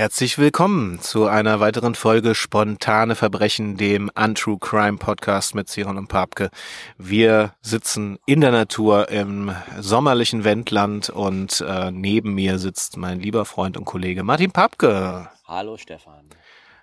Herzlich willkommen zu einer weiteren Folge Spontane Verbrechen, dem Untrue Crime Podcast mit Siron und Papke. Wir sitzen in der Natur im sommerlichen Wendland und äh, neben mir sitzt mein lieber Freund und Kollege Martin Papke. Hallo Stefan.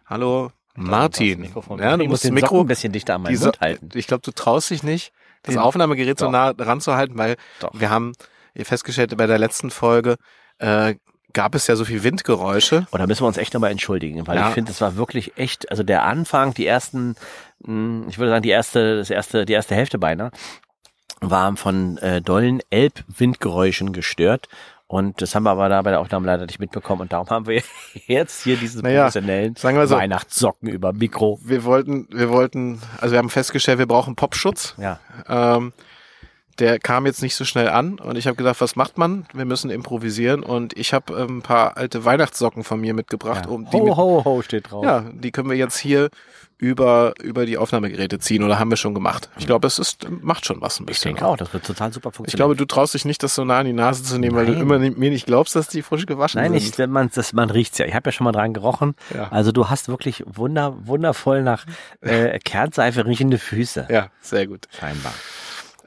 Hallo Martin. Ja, du musst das Mikro ein bisschen dichter an meinen Mund halten. Ich glaube, du traust dich nicht, das Den, Aufnahmegerät so nah ranzuhalten, weil doch. wir haben festgestellt bei der letzten Folge, äh, gab es ja so viel Windgeräusche. Und da müssen wir uns echt nochmal entschuldigen, weil ja. ich finde, es war wirklich echt, also der Anfang, die ersten, hm, ich würde sagen, die erste, das erste, die erste Hälfte beinahe, war von äh, dollen Elbwindgeräuschen gestört. Und das haben wir aber da bei der Aufnahme leider nicht mitbekommen. Und darum haben wir jetzt hier diese naja, professionellen so, Weihnachtssocken über Mikro. Wir wollten, wir wollten, also wir haben festgestellt, wir brauchen Popschutz. Ja. Ähm, der kam jetzt nicht so schnell an und ich habe gedacht, was macht man? Wir müssen improvisieren und ich habe ähm, ein paar alte Weihnachtssocken von mir mitgebracht. Ja. Um die ho, mit, ho, ho steht drauf. Ja, die können wir jetzt hier über über die Aufnahmegeräte ziehen oder haben wir schon gemacht. Ich glaube, es ist macht schon was ein bisschen. Ich denke auch, das wird total super funktionieren. Ich glaube, du traust dich nicht, das so nah an die Nase zu nehmen, Nein. weil du immer mir nicht glaubst, dass die frisch gewaschen Nein, sind. Nein, man, das, man riecht's ja. Ich habe ja schon mal dran gerochen. Ja. Also du hast wirklich wunder, wundervoll nach äh, Kernseife riechende Füße. Ja, sehr gut. Scheinbar.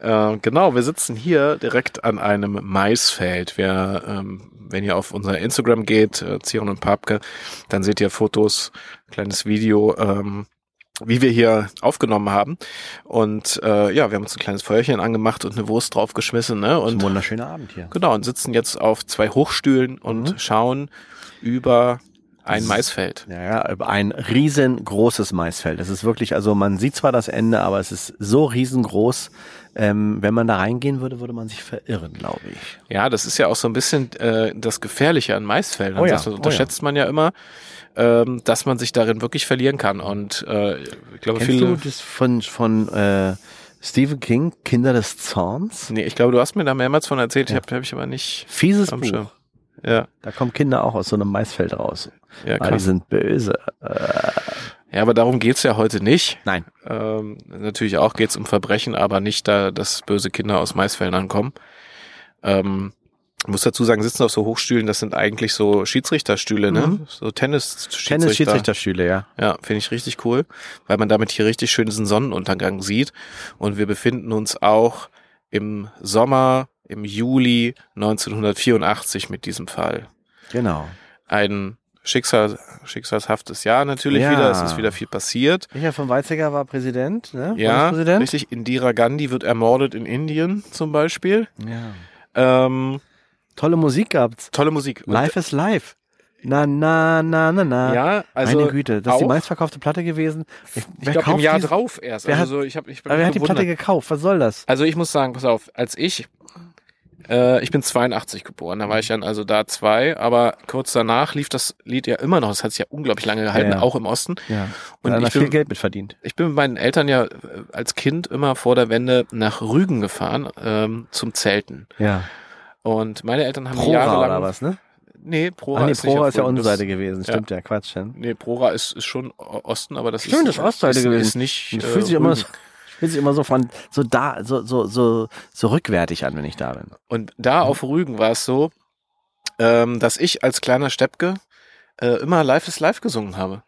Äh, genau, wir sitzen hier direkt an einem Maisfeld. Wir, ähm, wenn ihr auf unser Instagram geht, äh, Zion und Papke, dann seht ihr Fotos, kleines Video, ähm, wie wir hier aufgenommen haben. Und äh, ja, wir haben uns ein kleines Feuerchen angemacht und eine Wurst draufgeschmissen. Ne? Und, ein wunderschöner Abend hier. Genau, und sitzen jetzt auf zwei Hochstühlen und mhm. schauen über ein Maisfeld. Ja, ja, ein riesengroßes Maisfeld. Das ist wirklich, also man sieht zwar das Ende, aber es ist so riesengroß. Ähm, wenn man da reingehen würde, würde man sich verirren, glaube ich. Ja, das ist ja auch so ein bisschen äh, das Gefährliche an Maisfeldern. Oh ja, das unterschätzt oh ja. man ja immer, ähm, dass man sich darin wirklich verlieren kann. Und äh, ich glaube, Kennst viele. du das von von äh, Stephen King, Kinder des Zorns? Nee, ich glaube, du hast mir da mehrmals von erzählt. Ja. Ich habe hab ich aber nicht. Fieses Buch. Schirm. Ja. Da kommen Kinder auch aus so einem Maisfeld raus. Ja, klar. die sind böse. Äh. Ja, aber darum geht's ja heute nicht. Nein. Ähm, natürlich auch geht's um Verbrechen, aber nicht da, dass böse Kinder aus Maisfeldern kommen. Ähm, ich muss dazu sagen, sitzen auf so Hochstühlen, das sind eigentlich so Schiedsrichterstühle, ne? Mhm. So Tennis-Schiedsrichter. Tennis-Schiedsrichterstühle, ja. Ja, finde ich richtig cool, weil man damit hier richtig schön diesen Sonnenuntergang sieht. Und wir befinden uns auch im Sommer, im Juli 1984 mit diesem Fall. Genau. Ein Schicksal, schicksalshaftes Jahr natürlich ja. wieder. Es ist wieder viel passiert. Michael von Weizsäcker war Präsident, ne? Ja, richtig. Indira Gandhi wird ermordet in Indien zum Beispiel. Ja. Ähm, tolle Musik gab's. Tolle Musik. Life is Life. Na, na, na, na, na. Ja, also. Meine Güte, das ist die meistverkaufte Platte gewesen. Ich, ich glaube im Jahr diese? drauf erst. Wer also hat, ich hab, ich wer hat die Platte gekauft? Was soll das? Also ich muss sagen, pass auf, als ich äh, ich bin 82 geboren, da war ich dann also da zwei, aber kurz danach lief das Lied ja immer noch. Das hat sich ja unglaublich lange gehalten, ja, ja. auch im Osten. Ja. Und ich bin, viel Geld mit verdient. Ich bin mit meinen Eltern ja äh, als Kind immer vor der Wende nach Rügen gefahren ähm, zum Zelten. Ja. Und meine Eltern haben Prora jahrelang oder was, ne? Nee, Prora ah, nee, ist Prora ist ja unsere Seite gewesen, stimmt ja, ja Quatsch. Ja. Nee, Prora ist, ist schon Osten, aber das stimmt, ist, das Ostseite ist, gewesen. ist nicht. Äh, fühlt sich immer fühlt sich immer so von so da so so so so rückwärtig an, wenn ich da bin. Und da auf Rügen war es so, ähm, dass ich als kleiner Steppke äh, immer Life is Life gesungen habe.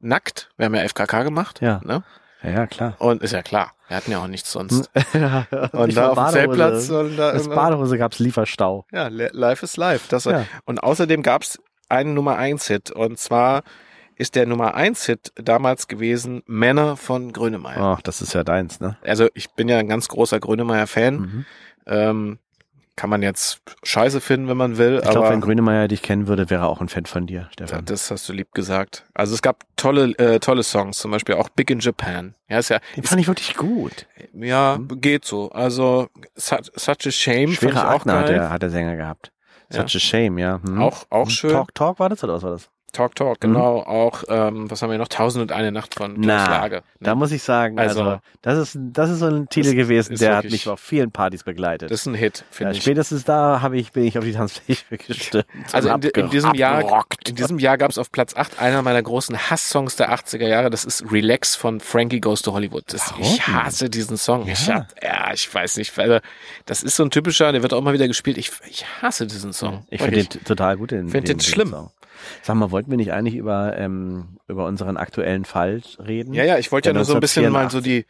Nackt. Wir haben ja FKK gemacht. Ja. Ne? Ja, ja, klar. Und ist ja klar. Wir hatten ja auch nichts sonst. ja, und da auf dem Zeltplatz. Und da Als Badehose gab's Lieferstau. Ja, Life is Life. Das ja. Und außerdem gab's einen Nummer 1 Hit. Und zwar ist der Nummer 1 Hit damals gewesen Männer von Grönemeyer. Ach, das ist ja deins, ne? Also ich bin ja ein ganz großer Grönemeyer Fan. Mhm. Ähm, kann man jetzt scheiße finden, wenn man will. Ich glaube, wenn Grönemeyer dich kennen würde, wäre er auch ein Fan von dir, Stefan. Das hast du lieb gesagt. Also es gab tolle, äh, tolle Songs, zum Beispiel auch Big in Japan. Ja, ist ja. Den ist, fand ich wirklich gut. Ja, geht so. Also Such, such a Shame. Schwere Akne hat der, hat der Sänger gehabt. Such Ja. a Shame, ja. Hm. Auch, auch schön. Talk Talk war das oder was war das? Talk Talk, genau. Auch, ähm, was haben wir noch? Tausend und eine Nacht von Klaus Na, Lage. Ne? Da muss ich sagen, also, Also- das ist das ist so ein Titel Das gewesen, ist der hat wirklich- mich auf vielen Partys begleitet. Das ist ein Hit, ja, finde ich. spätestens da habe ich bin ich auf die Tanzfläche gestimmt. Also in, in diesem Jahr, abgerockt. in diesem Jahr gab es auf Platz 8 einer meiner großen Hass-Songs der 80er Jahre. Das ist Relax von Frankie Goes to Hollywood. Das, ich hasse diesen Song. Ich Ja. hab, ja, ich weiß nicht. Weil, das ist so ein typischer, der wird auch immer wieder gespielt. Ich, ich hasse diesen Song. ich finde den total gut. Den, Find den den schlimm. Song. Sag mal, wollten wir nicht eigentlich über, ähm, über unseren aktuellen Fall reden? Ja, ja, ich wollte ja nur so ein bisschen mal so die,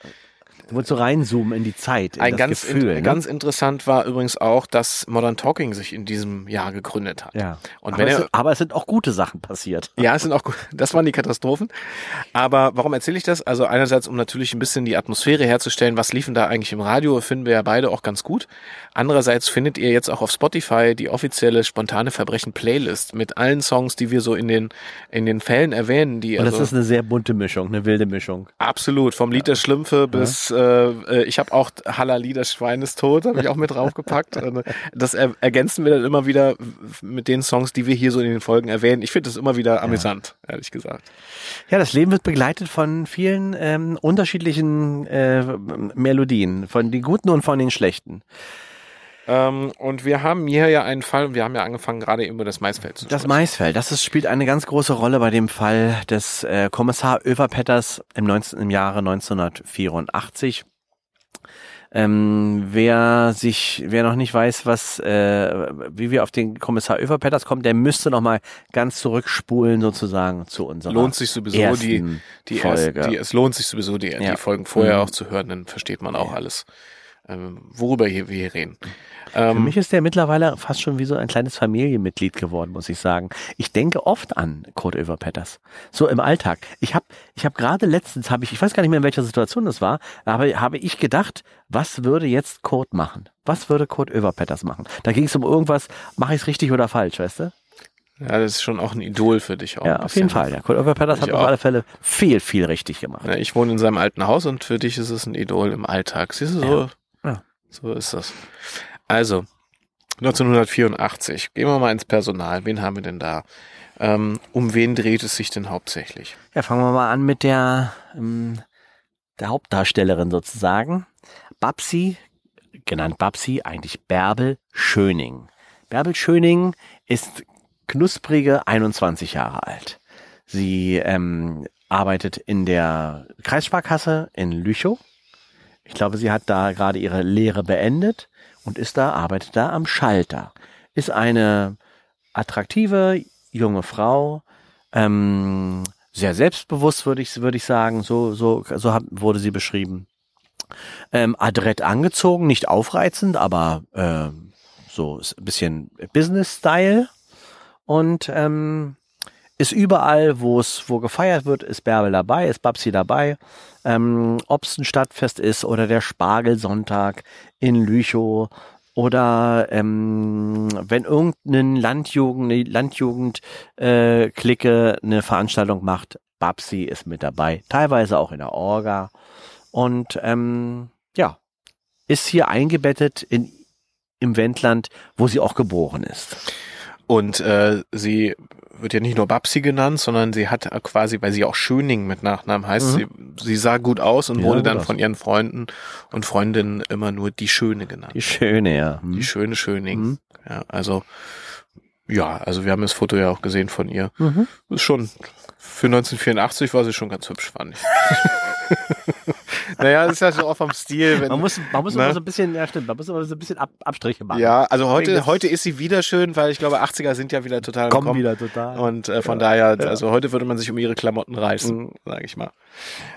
Du wolltest so reinzoomen in die Zeit, in ein das ganz, Gefühl. in, ne? ganz interessant war übrigens auch, dass Modern Talking sich in diesem Jahr gegründet hat. ja. Und aber, wenn es er, sind, aber es sind auch gute Sachen passiert. ja, es sind auch, das waren die Katastrophen. Aber warum erzähle ich das? Also einerseits, um natürlich ein bisschen die Atmosphäre herzustellen, was liefen da eigentlich im Radio, finden wir ja beide auch ganz gut. Andererseits findet ihr jetzt auch auf Spotify die offizielle spontane Verbrechen Playlist mit allen Songs, die wir so in den, in den Fällen erwähnen, die Und also das ist eine sehr bunte Mischung, eine wilde Mischung. Absolut, vom Lied der Schlümpfe bis äh, äh, ich habe auch Halali, das Schwein ist tot, habe ich auch mit draufgepackt. Äh, das er ergänzen wir dann immer wieder mit den Songs, die wir hier so in den Folgen erwähnen. Ich finde das immer wieder amüsant, ehrlich gesagt. Ja, das Leben wird begleitet von vielen ähm, unterschiedlichen äh, Melodien, von den guten und von den schlechten. Ähm, und wir haben hier ja einen Fall, und wir haben ja angefangen, gerade eben über das Maisfeld zu Das sprechen. Maisfeld, das ist, spielt eine ganz große Rolle bei dem Fall des äh, Kommissar Överpetters im, 19, im Jahre 1984. Ähm, wer sich, wer noch nicht weiß, was, äh, wie wir auf den Kommissar Överpetters kommen, der müsste noch mal ganz zurückspulen sozusagen zu unserer lohnt sich sowieso die, die, Folge. erst, die es lohnt sich sowieso die, Ja. die Folgen vorher Mhm. auch zu hören, dann versteht man auch alles, ähm, worüber wir hier reden. Für Ähm, mich ist der mittlerweile fast schon wie so ein kleines Familienmitglied geworden, muss ich sagen. Ich denke oft an Kurt Överpetters. So im Alltag. Ich habe ich hab gerade letztens, habe ich, ich weiß gar nicht mehr in welcher Situation das war, aber habe ich gedacht, was würde jetzt Kurt machen? Was würde Kurt Överpetters machen? Da ging es um irgendwas, mache ich es richtig oder falsch, weißt du? ja, das ist schon auch ein Idol für dich auch. ja, auf jeden. Fall. Ja. Kurt Överpetters Ich hat auf auch. alle Fälle viel, viel richtig gemacht. Ja, ich wohne in seinem alten Haus und für dich ist es ein Idol im Alltag. Siehst du, so, Ja. So ist das. Also, 1984. Gehen wir mal ins Personal. Wen haben wir denn da? Ähm, um wen dreht es sich denn hauptsächlich? Ja, fangen wir mal an mit der, ähm, der Hauptdarstellerin sozusagen. Babsi, genannt Babsi, eigentlich Bärbel Schöning. Bärbel Schöning ist knusprige 21 Jahre alt. Sie ähm, arbeitet in der Kreissparkasse in Lüchow. Ich glaube, sie hat da gerade ihre Lehre beendet und ist da, arbeitet da am Schalter. Ist eine attraktive junge Frau, ähm, sehr selbstbewusst würde ich würde ich sagen, so so so wurde sie beschrieben. Ähm, adrett angezogen, nicht aufreizend, aber ähm, so ein bisschen Business-Style und ähm, ist überall, wo es wo gefeiert wird, ist Bärbel dabei, ist Babsi dabei. Ähm, Ob es ein Stadtfest ist oder der Spargelsonntag in Lüchow oder ähm, wenn irgendeine Landjugend, eine Landjugend äh, eine Veranstaltung macht, Babsi ist mit dabei, teilweise auch in der Orga und ähm, ja, ist hier eingebettet in im Wendland, wo sie auch geboren ist. Und äh, sie wird ja nicht nur Babsi genannt, sondern sie hat quasi, weil sie auch Schöning mit Nachnamen heißt, sie, sie sah gut aus und Ja, wurde dann aus. von ihren Freunden und Freundinnen immer nur die Schöne genannt. Die schöne, ja. Hm. Die schöne Schöning. Mhm. Ja, also ja, also wir haben das Foto ja auch gesehen von ihr. Mhm. Ist schon für 1984 war sie schon ganz hübsch, fand ich. naja, das ist ja so auch vom Stil. Wenn, Man muss, man muss Ne? immer so ein bisschen, ja stimmt, man muss immer so ein bisschen Ab, Abstriche machen. ja, also heute, heute ist sie wieder schön, weil ich glaube, 80er sind ja wieder total kommen Kommen. wieder total. Und äh, von daher, also heute würde man sich um ihre Klamotten reißen, Mhm. sage ich mal.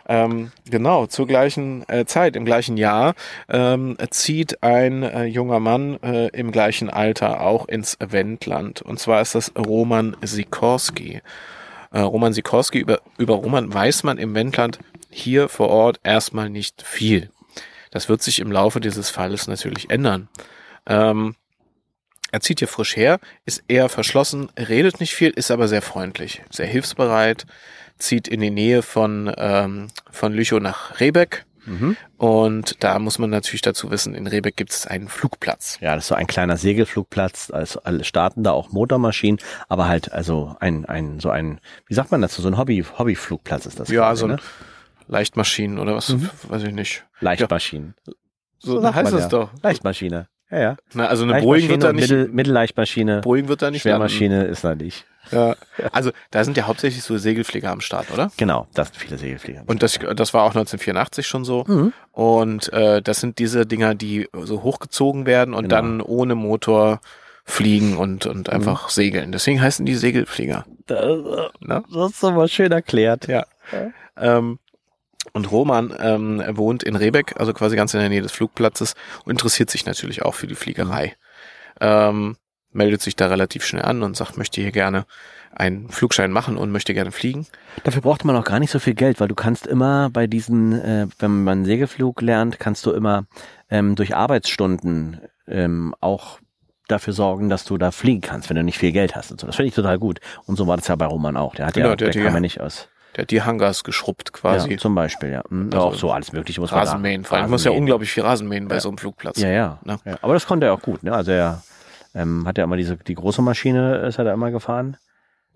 Ähm, genau, zur gleichen äh, Zeit, im gleichen Jahr, ähm, zieht ein äh, junger Mann äh, im gleichen Alter auch ins Wendland. Und zwar ist das Roman Sikorski. Äh, Roman Sikorski, über, über Roman weiß man im Wendland hier vor Ort erstmal nicht viel. Das wird sich im Laufe dieses Falles natürlich ändern. Ähm, er zieht hier frisch her, ist eher verschlossen, redet nicht viel, ist aber sehr freundlich, sehr hilfsbereit, zieht in die Nähe von, ähm, von Lüchow nach Rebeck. Mhm. Und da muss man natürlich dazu wissen, in Rebeck gibt es einen Flugplatz. Ja, das ist so ein kleiner Segelflugplatz, also alle starten da auch Motormaschinen, aber halt also ein, ein, so ein, wie sagt man dazu, so ein Hobby, Hobbyflugplatz ist das. Ja, quasi, so ein ne? Leichtmaschinen oder was, Mhm. weiß ich nicht. Leichtmaschinen. So, sagt heißt das ja. doch. Leichtmaschine. Ja, ja. Na, also eine Boeing wird da nicht, Mittel, Mittelleichtmaschine, Boeing wird da nicht landen. Schwermaschine ist da nicht. Ja. Also da sind ja hauptsächlich so Segelflieger am Start, oder? Genau, das sind viele Segelflieger. Und das, das war auch 1984 schon so. Mhm. Und äh, das sind diese Dinger, die so hochgezogen werden und Genau. dann ohne Motor fliegen und, und einfach mhm. segeln. Deswegen heißen die Segelflieger. Das, ne? das ist aber schön erklärt. Ja. ja. Ähm, und Roman ähm, wohnt in Rebeck, also quasi ganz in der Nähe des Flugplatzes und interessiert sich natürlich auch für die Fliegerei. Ähm, meldet sich da relativ schnell an und sagt, möchte hier gerne einen Flugschein machen und möchte gerne fliegen. Dafür braucht man auch gar nicht so viel Geld, weil du kannst immer bei diesen, äh, wenn man Segelflug lernt, kannst du immer ähm, durch Arbeitsstunden ähm, auch dafür sorgen, dass du da fliegen kannst, wenn du nicht viel Geld hast und so. Das finde ich total gut. Und so war das ja bei Roman auch. Der hat genau, ja, der, der kam ja nicht aus. Der hat die Hangars geschrubbt quasi. Ja, zum Beispiel, ja. Mhm. Also auch so alles mögliche muss man Rasenmähen, vor allem muss ja unglaublich viel Rasenmähen bei ja. so einem Flugplatz. Ja, ja, ne? ja. Aber das konnte er auch gut, ne? Also er ähm, hat ja immer diese, die große Maschine ist er da immer gefahren.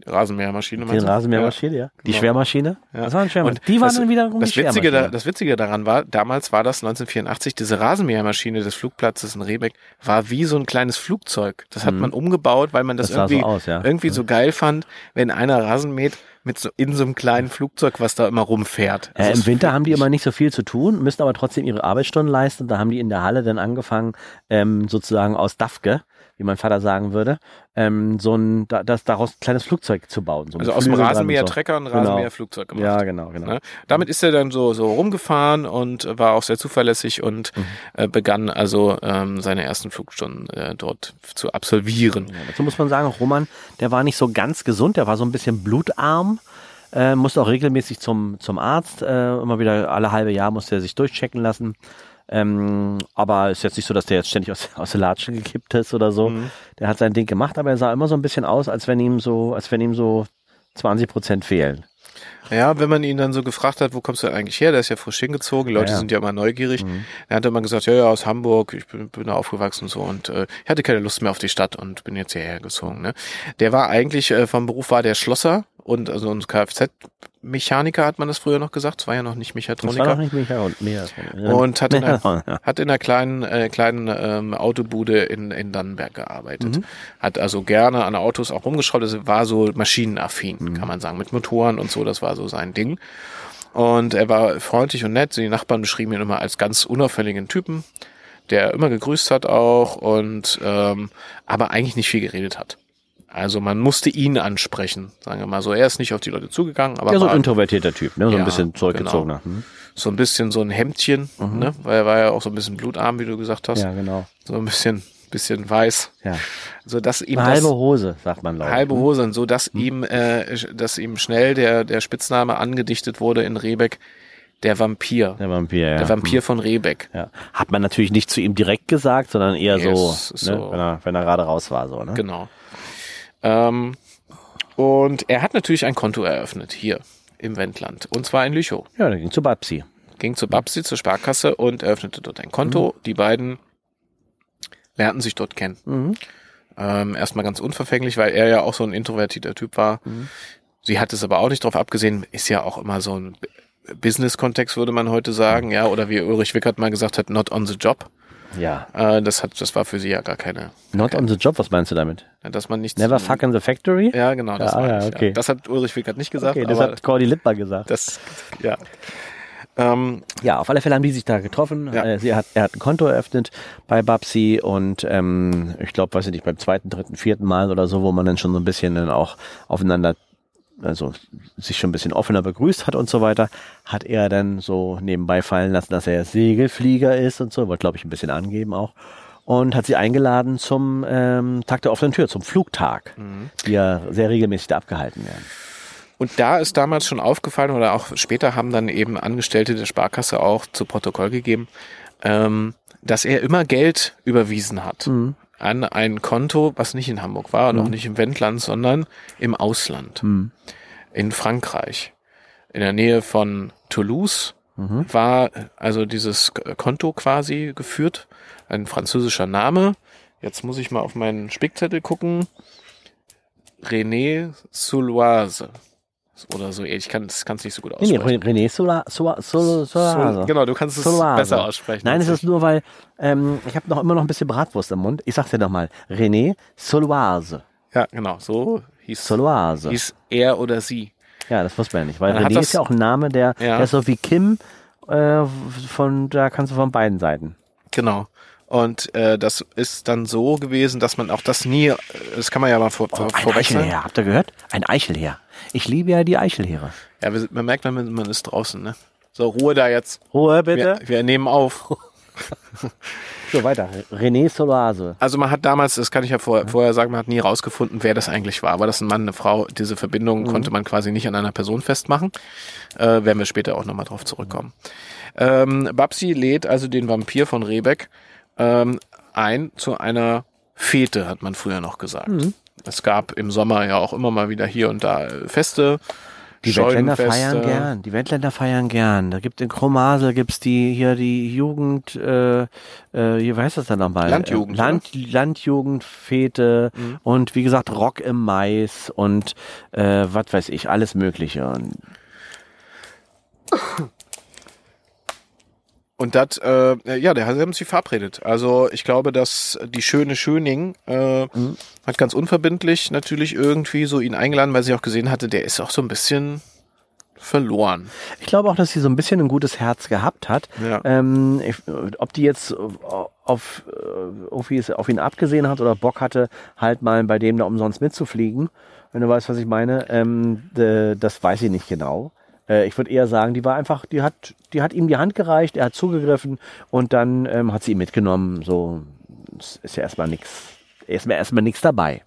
Rasenmähermaschine Die Rasenmähermaschine, ja. ja. Die genau. Schwermaschine. Ja. Das war ein Schwermaschine. Die waren dann wiederum das Witzige, da, das Witzige daran war, damals war das 1984, diese Rasenmähermaschine des Flugplatzes in Rebeck war wie so ein kleines Flugzeug. Das hat mhm. man umgebaut, weil man das, das irgendwie, so, aus, ja. irgendwie so geil fand, wenn einer Rasen mäht mit so in so einem kleinen Flugzeug, was da immer rumfährt. Also Im Winter haben die immer nicht so viel zu tun, müssen aber trotzdem ihre Arbeitsstunden leisten. Da haben die in der Halle dann angefangen, ähm, sozusagen aus Dafke wie mein Vater sagen würde, ähm, so ein, da, das, daraus ein kleines Flugzeug zu bauen. So also aus dem Rasenmäher-Trecker ein genau. Rasenmäher-Flugzeug gemacht. Ja, genau, genau. Ne? Damit ist er dann so, so rumgefahren und war auch sehr zuverlässig und mhm. äh, begann also ähm, seine ersten Flugstunden äh, dort zu absolvieren. Ja, dazu muss man sagen, Roman, der war nicht so ganz gesund, der war so ein bisschen blutarm. Äh, musste auch regelmäßig zum, zum Arzt, äh, immer wieder alle halbe Jahr musste er sich durchchecken lassen. Ähm, aber ist jetzt nicht so, dass der jetzt ständig aus, aus der Latsche gekippt ist oder so. Mhm. Der hat sein Ding gemacht, aber er sah immer so ein bisschen aus, als wenn ihm so, als wenn ihm so 20 Prozent fehlen. Ja, wenn man ihn dann so gefragt hat, wo kommst du eigentlich her? Der ist ja frisch hingezogen. Die Leute ja, ja. sind ja immer neugierig. Mhm. Er hat immer gesagt, ja, ja, aus Hamburg. Ich bin, bin da aufgewachsen und so. Und äh, ich hatte keine Lust mehr auf die Stadt und bin jetzt hierher gezogen. Ne? Der war eigentlich, äh, vom Beruf war der Schlosser und also ein Kfz-Mechaniker hat man das früher noch gesagt. Das war ja noch nicht Mechatroniker. Das war noch nicht Mechatroniker. Und hat in einer, hat in einer kleinen, äh, kleinen ähm, Autobude in, in Dannenberg gearbeitet. Mhm. Hat also gerne an Autos auch rumgeschraubt. Also war so maschinenaffin, mhm. kann man sagen, mit Motoren und so. Das war so sein Ding. Und er war freundlich und nett. Die Nachbarn beschrieben ihn immer als ganz unauffälligen Typen, der immer gegrüßt hat auch und ähm, aber eigentlich nicht viel geredet hat. Also man musste ihn ansprechen, sagen wir mal so. Er ist nicht auf die Leute zugegangen, aber. Ja, so ein introvertierter Typ, ne? So ja, ein bisschen zurückgezogener. Genau. Mhm. So ein bisschen so ein Hemdchen, mhm. ne? Weil er war ja auch so ein bisschen blutarm, wie du gesagt hast. Ja, genau. So ein bisschen, bisschen weiß. Ja. So dass ihm halbe Hose, sagt man laut. Halbe ne? Hose, so dass mhm. ihm, äh, dass ihm schnell der, der Spitzname angedichtet wurde in Rebeck. Der Vampir. Der Vampir, ja. Der Vampir mhm. von Rebeck. Ja. Hat man natürlich nicht zu ihm direkt gesagt, sondern eher yes, so, ne? wenn er, wenn er gerade raus war, so, ne? Genau. Ähm, und er hat natürlich ein Konto eröffnet hier im Wendland. Und zwar in Lüchow. Ja, der ging zu Babsi. Ging zu Babsi, zur Sparkasse und eröffnete dort ein Konto. Mhm. Die beiden lernten sich dort kennen. Mhm. Ähm, erstmal ganz unverfänglich, weil er ja auch so ein introvertierter Typ war. Mhm. Sie hat es aber auch nicht drauf abgesehen, ist ja auch immer so ein Business-Kontext, würde man heute sagen, ja, oder wie Ulrich Wickert mal gesagt hat, not on the job. Ja. Äh, das hat, das war für sie ja gar keine. Not keine, on the job, was meinst du damit? Dass man nicht. Never fuck in the factory? Ja, genau, das ja, ja, okay. Ja. Das hat Ulrich Wickert nicht gesagt. Okay, das hat Cordy Lippmer gesagt. Das, ja. Ähm, ja, auf alle Fälle haben die sich da getroffen. Ja. Äh, sie hat, er hat ein Konto eröffnet bei Babsi und ähm, ich glaube, weiß ich nicht, beim zweiten, dritten, vierten Mal oder so, wo man dann schon so ein bisschen dann auch aufeinander also sich schon ein bisschen offener begrüßt hat und so weiter, hat er dann so nebenbei fallen lassen, dass er Segelflieger ist und so, wollte glaube ich ein bisschen angeben auch und hat sie eingeladen zum ähm, Tag der offenen Tür, zum Flugtag, mhm. die ja sehr regelmäßig da abgehalten werden. Und da ist damals schon aufgefallen oder auch später haben dann eben Angestellte der Sparkasse auch zu Protokoll gegeben, ähm, dass er immer Geld überwiesen hat. Mhm an ein Konto, was nicht in Hamburg war und mhm. auch nicht im Wendland, sondern im Ausland. Mhm. In Frankreich. In der Nähe von Toulouse mhm. war also dieses Konto quasi geführt. Ein französischer Name. Jetzt muss ich mal auf meinen Spickzettel gucken. René Souloise oder so. Ich kann es nicht so gut aussprechen. Nee, nee René Sola, Sola, Sola, Sola, Genau, du kannst es Solase. besser aussprechen. Nein, es ist nur, weil ähm, ich habe noch immer noch ein bisschen Bratwurst im Mund. Ich sag's dir nochmal. René Soloise. Ja, genau. So hieß, Soloise. hieß er oder sie. Ja, das wusste man nicht. Weil René ist ja auch ein Name, der, ja. der ist so wie Kim. Äh, von, da kannst du von beiden Seiten. Genau. Und äh, das ist dann so gewesen, dass man auch das nie, das kann man ja mal vor, oh, ein Eichelheer, habt ihr gehört? Ein Eichelheer. Ich liebe ja die Eichelheere. Ja, man merkt, man, man ist draußen, ne? So, Ruhe da jetzt. Ruhe bitte. Wir, wir nehmen auf. so weiter. René Soloase. Also man hat damals, das kann ich ja vor, vorher sagen, man hat nie rausgefunden, wer das eigentlich war. War das ein Mann, eine Frau? Diese Verbindung mhm. konnte man quasi nicht an einer Person festmachen. Äh, werden wir später auch nochmal drauf zurückkommen. Ähm, Babsi lädt also den Vampir von Rebeck ähm, ein zu einer Fete, hat man früher noch gesagt. Mhm. Es gab im Sommer ja auch immer mal wieder hier und da Feste. Die Wendländer feiern gern. Die Wendländer feiern gern. Da gibt in Kromasel gibt's die hier die Jugend, äh, äh, wie heißt das dann nochmal? Landjugend. Land, Landjugendfete mhm. und wie gesagt Rock im Mais und äh, was weiß ich, alles Mögliche. Und das, äh, ja, der haben sich verabredet. Also ich glaube, dass die schöne Schöning äh, mhm. hat ganz unverbindlich natürlich irgendwie so ihn eingeladen, weil sie auch gesehen hatte, der ist auch so ein bisschen verloren. Ich glaube auch, dass sie so ein bisschen ein gutes Herz gehabt hat. Ja. Ähm, ich, ob die jetzt auf, auf, auf ihn abgesehen hat oder Bock hatte, halt mal bei dem da umsonst mitzufliegen, wenn du weißt, was ich meine, ähm, das weiß ich nicht genau. Äh, ich würde eher sagen, die war einfach, die hat, die hat ihm die Hand gereicht, er hat zugegriffen und dann ähm, hat sie ihn mitgenommen. So ist ja erstmal nichts, erstmal erstmal nichts dabei.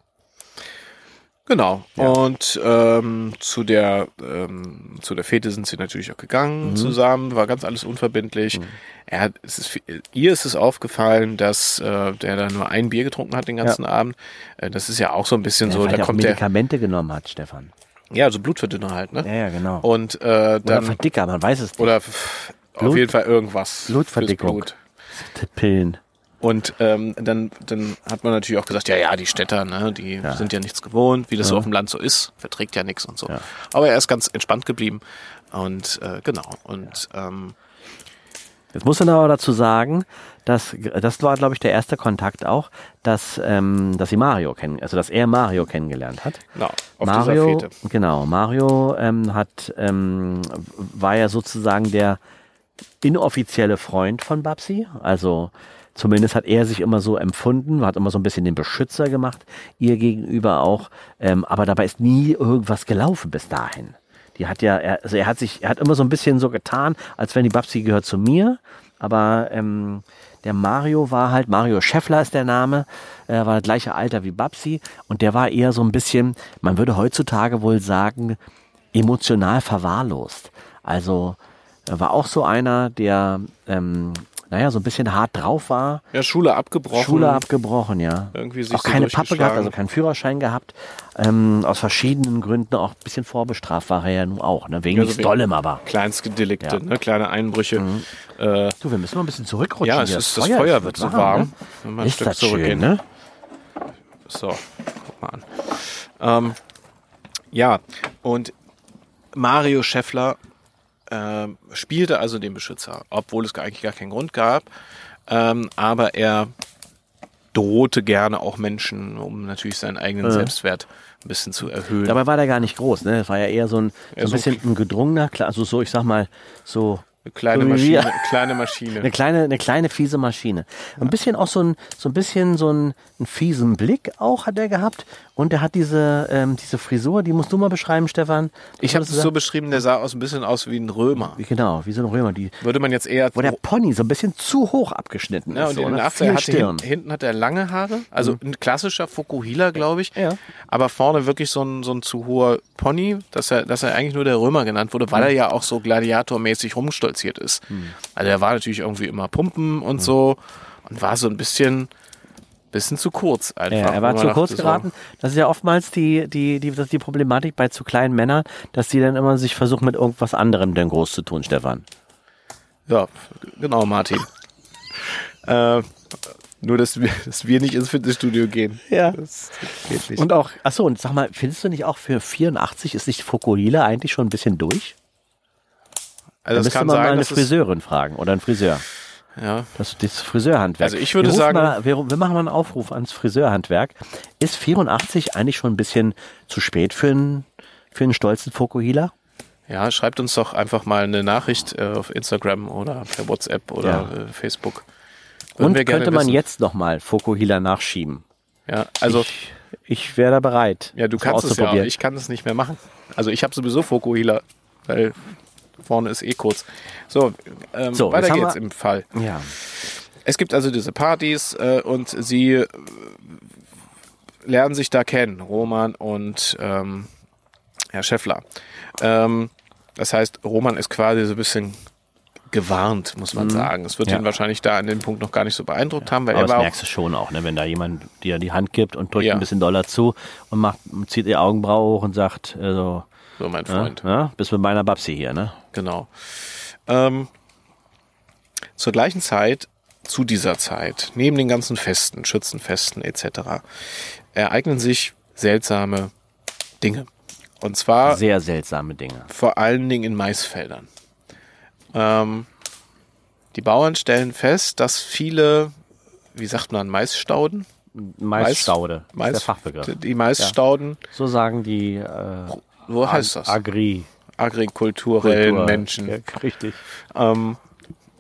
Genau. Ja. Und ähm, zu der ähm, zu der Fete sind sie natürlich auch gegangen mhm. zusammen. War ganz alles unverbindlich. Mhm. Er hat, es ist, ihr ist es aufgefallen, dass äh, der da nur ein Bier getrunken hat den ganzen ja. Abend. Äh, das ist ja auch so ein bisschen ja, so. Da kommt Medikamente der, genommen hat, Stefan. Ja, also Blutverdünner halt, ne? Ja, ja, genau. Und äh, dann oder Verdicker, man weiß es nicht. Oder Blut, auf jeden Fall irgendwas. Blutverdickung. Blut. Pillen. Und ähm, dann, dann hat man natürlich auch gesagt, ja, ja, die Städter, ne, die ja. sind ja nichts gewohnt, wie das ja. so auf dem Land so ist, verträgt ja nichts und so. Ja. Aber er ist ganz entspannt geblieben. Und äh, genau. Und ähm, Jetzt muss man aber dazu sagen, dass das war, glaube ich, der erste Kontakt auch, dass, ähm, dass sie Mario kennen, also dass er Mario kennengelernt hat. Genau, auf Mario, dieser Fete. Genau, Mario ähm, hat ähm, war ja sozusagen der inoffizielle Freund von Babsi, also Zumindest hat er sich immer so empfunden, hat immer so ein bisschen den Beschützer gemacht, ihr gegenüber auch. Ähm, aber dabei ist nie irgendwas gelaufen bis dahin. Die hat ja, er, also er hat sich, er hat immer so ein bisschen so getan, als wenn die Babsi gehört zu mir. Aber ähm, der Mario war halt, Mario Scheffler ist der Name, er war das gleiche Alter wie Babsi und der war eher so ein bisschen, man würde heutzutage wohl sagen, emotional verwahrlost. Also er war auch so einer, der ähm, naja, so ein bisschen hart drauf war. Ja, Schule abgebrochen. Schule abgebrochen, ja. Irgendwie sich auch keine Pappe gehabt, also keinen Führerschein gehabt. Ähm, aus verschiedenen Gründen auch ein bisschen vorbestraft war er ja nun auch, ne? Wegen ja, so Dollem aber. Kleinstgedelikte, ja. ne? Kleine Einbrüche. Mhm. Äh, du, wir müssen mal ein bisschen zurückrutschen. Ja, es ist, das Feuer, Feuer wird so warm. warm ne? Ist das schön, ne? So, guck mal an. Ähm, ja, und Mario Scheffler äh, spielte also den Beschützer, obwohl es eigentlich gar keinen Grund gab. Ähm, aber er drohte gerne auch Menschen, um natürlich seinen eigenen ja. Selbstwert ein bisschen zu erhöhen. Dabei war der gar nicht groß, ne? Das war ja eher so ein, so ein bisschen ein gedrungener, also so, ich sag mal, so eine kleine Maschine, kleine Maschine. Eine kleine, eine kleine fiese Maschine. Ein bisschen auch so ein, so ein bisschen so ein, einen fiesen Blick auch hat er gehabt. Und er hat diese, ähm, diese Frisur, die musst du mal beschreiben, Stefan. Ich habe es so beschrieben, der sah aus ein bisschen aus wie ein Römer. Wie, genau, wie so ein Römer. Die, Würde man jetzt eher. Wo der Pony so ein bisschen zu hoch abgeschnitten ja, ist. Und so, in den 80er hatte hinten, hinten hat er lange Haare. Also mhm. ein klassischer Fokuhila, glaube ich. Ja. Aber vorne wirklich so ein, so ein zu hoher Pony, dass er, dass er eigentlich nur der Römer genannt wurde, weil mhm. er ja auch so gladiatormäßig rumstolziert ist. Mhm. Also er war natürlich irgendwie immer pumpen und mhm. so und war so ein bisschen bisschen zu kurz einfach. Ja, er war zu kurz geraten. Das ist ja oftmals die, die, die, das die Problematik bei zu kleinen Männern, dass die dann immer sich versuchen, mit irgendwas anderem denn groß zu tun, Stefan. Ja, genau, Martin. äh, nur, dass wir, dass wir nicht ins Fitnessstudio gehen. Ja. Das geht nicht. Und auch, achso, und sag mal, findest du nicht auch für 84 ist nicht Fokuhila eigentlich schon ein bisschen durch? Also da müsste man sein, mal eine Friseurin fragen oder einen Friseur. Ja. Das, das Friseurhandwerk. Also ich würde wir sagen, mal, wir, wir, machen mal einen Aufruf ans Friseurhandwerk. Ist 84 eigentlich schon ein bisschen zu spät für einen, für einen stolzen Fokuhila? Ja, schreibt uns doch einfach mal eine Nachricht äh, auf Instagram oder per WhatsApp oder ja. äh, Facebook. Und könnte man wissen. jetzt nochmal Fokuhila nachschieben? Ja, also. Ich, ich wäre da bereit. Ja, du kannst es ja, ich kann es nicht mehr machen. Also ich habe sowieso Fokuhila, weil vorne ist eh kurz. So, ähm, so weiter geht's im Fall. Ja. Es gibt also diese Partys äh, und sie äh, lernen sich da kennen, Roman und ähm, Herr Scheffler. Ähm, das heißt, Roman ist quasi so ein bisschen gewarnt, muss man mhm. sagen. Es wird ja. ihn wahrscheinlich da an dem Punkt noch gar nicht so beeindruckt ja. haben, weil Aber er war das merkst du schon auch, ne? wenn da jemand dir die Hand gibt und drückt ja. ein bisschen Dollar zu und macht, zieht die Augenbraue hoch und sagt, äh, so, so mein Freund. Ja, bist mit meiner Babsi hier, ne? Genau. Ähm, zur gleichen Zeit, zu dieser Zeit, neben den ganzen Festen, Schützenfesten etc., ereignen sich seltsame Dinge. Und zwar. Sehr seltsame Dinge. Vor allen Dingen in Maisfeldern. Ähm, die Bauern stellen fest, dass viele, wie sagt man, Maisstauden? Maisstaude, Mais, der Fachbegriff. Die Maisstauden. Ja. So sagen die. Äh, Wo heißt das? Agri. Agrikulturellen Kultur. Menschen. Ja, richtig. Ähm,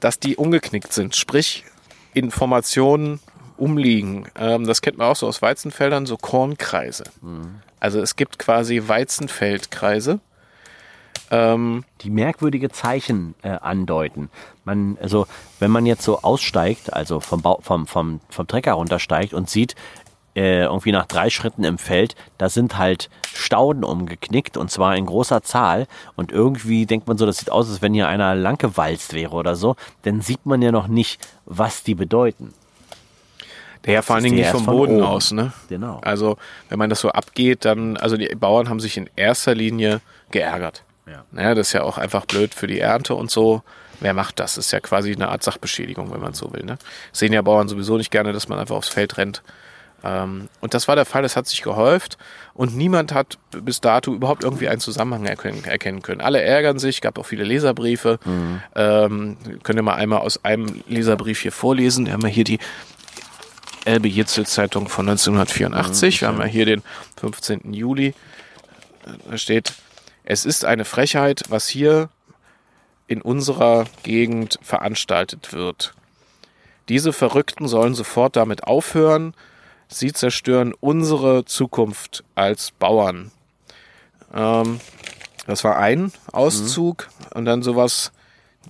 dass die umgeknickt sind. Sprich, Informationen umliegen. Ähm, das kennt man auch so aus Weizenfeldern, so Kornkreise. Mhm. Also es gibt quasi Weizenfeldkreise. Ähm, die merkwürdige Zeichen äh, andeuten. Man, also wenn man jetzt so aussteigt, also vom, Bau, vom, vom, vom Trecker runtersteigt und sieht, äh, irgendwie nach drei Schritten im Feld, da sind halt Stauden umgeknickt und zwar in großer Zahl. Und irgendwie denkt man so, das sieht aus, als wenn hier einer langgewalzt wäre oder so. Dann sieht man ja noch nicht, was die bedeuten. Der vor allen Dingen nicht vom Boden oben. aus, ne? Genau. Also, wenn man das so abgeht, dann, also die Bauern haben sich in erster Linie geärgert. Ja. Naja, das ist ja auch einfach blöd für die Ernte und so. Wer macht das? Das ist ja quasi eine Art Sachbeschädigung, wenn man so will. Ne? Sehen ja Bauern sowieso nicht gerne, dass man einfach aufs Feld rennt. Ähm, und das war der Fall, es hat sich gehäuft und niemand hat bis dato überhaupt irgendwie einen Zusammenhang erkennen, erkennen können. Alle ärgern sich, gab auch viele Leserbriefe. Mhm. Ähm, könnt ihr mal einmal aus einem Leserbrief hier vorlesen. Wir haben ja hier die Elbe Jitzel Zeitung von 1984. Mhm, Wir haben ja hier den 15. Juli. Da steht, es ist eine Frechheit, was hier in unserer Gegend veranstaltet wird. Diese Verrückten sollen sofort damit aufhören. Sie zerstören unsere Zukunft als Bauern. Ähm, das war ein Auszug mhm. und dann sowas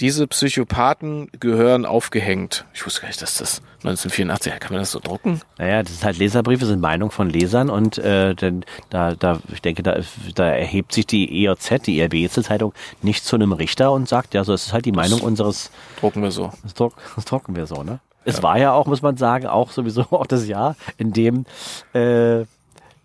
diese Psychopathen gehören aufgehängt. Ich wusste gar nicht, dass das 1984, kann man das so drucken? Naja, das ist halt Leserbriefe, sind Meinungen von Lesern und äh, denn da, da, ich denke, da, da erhebt sich die EOZ, die ERB-Zeitung, nicht zu einem Richter und sagt, ja, so ist halt die Meinung das unseres. Drucken wir so. Das, druck, das drucken wir so, ne? Es ja. war ja auch, muss man sagen, auch sowieso auch das Jahr, in dem äh,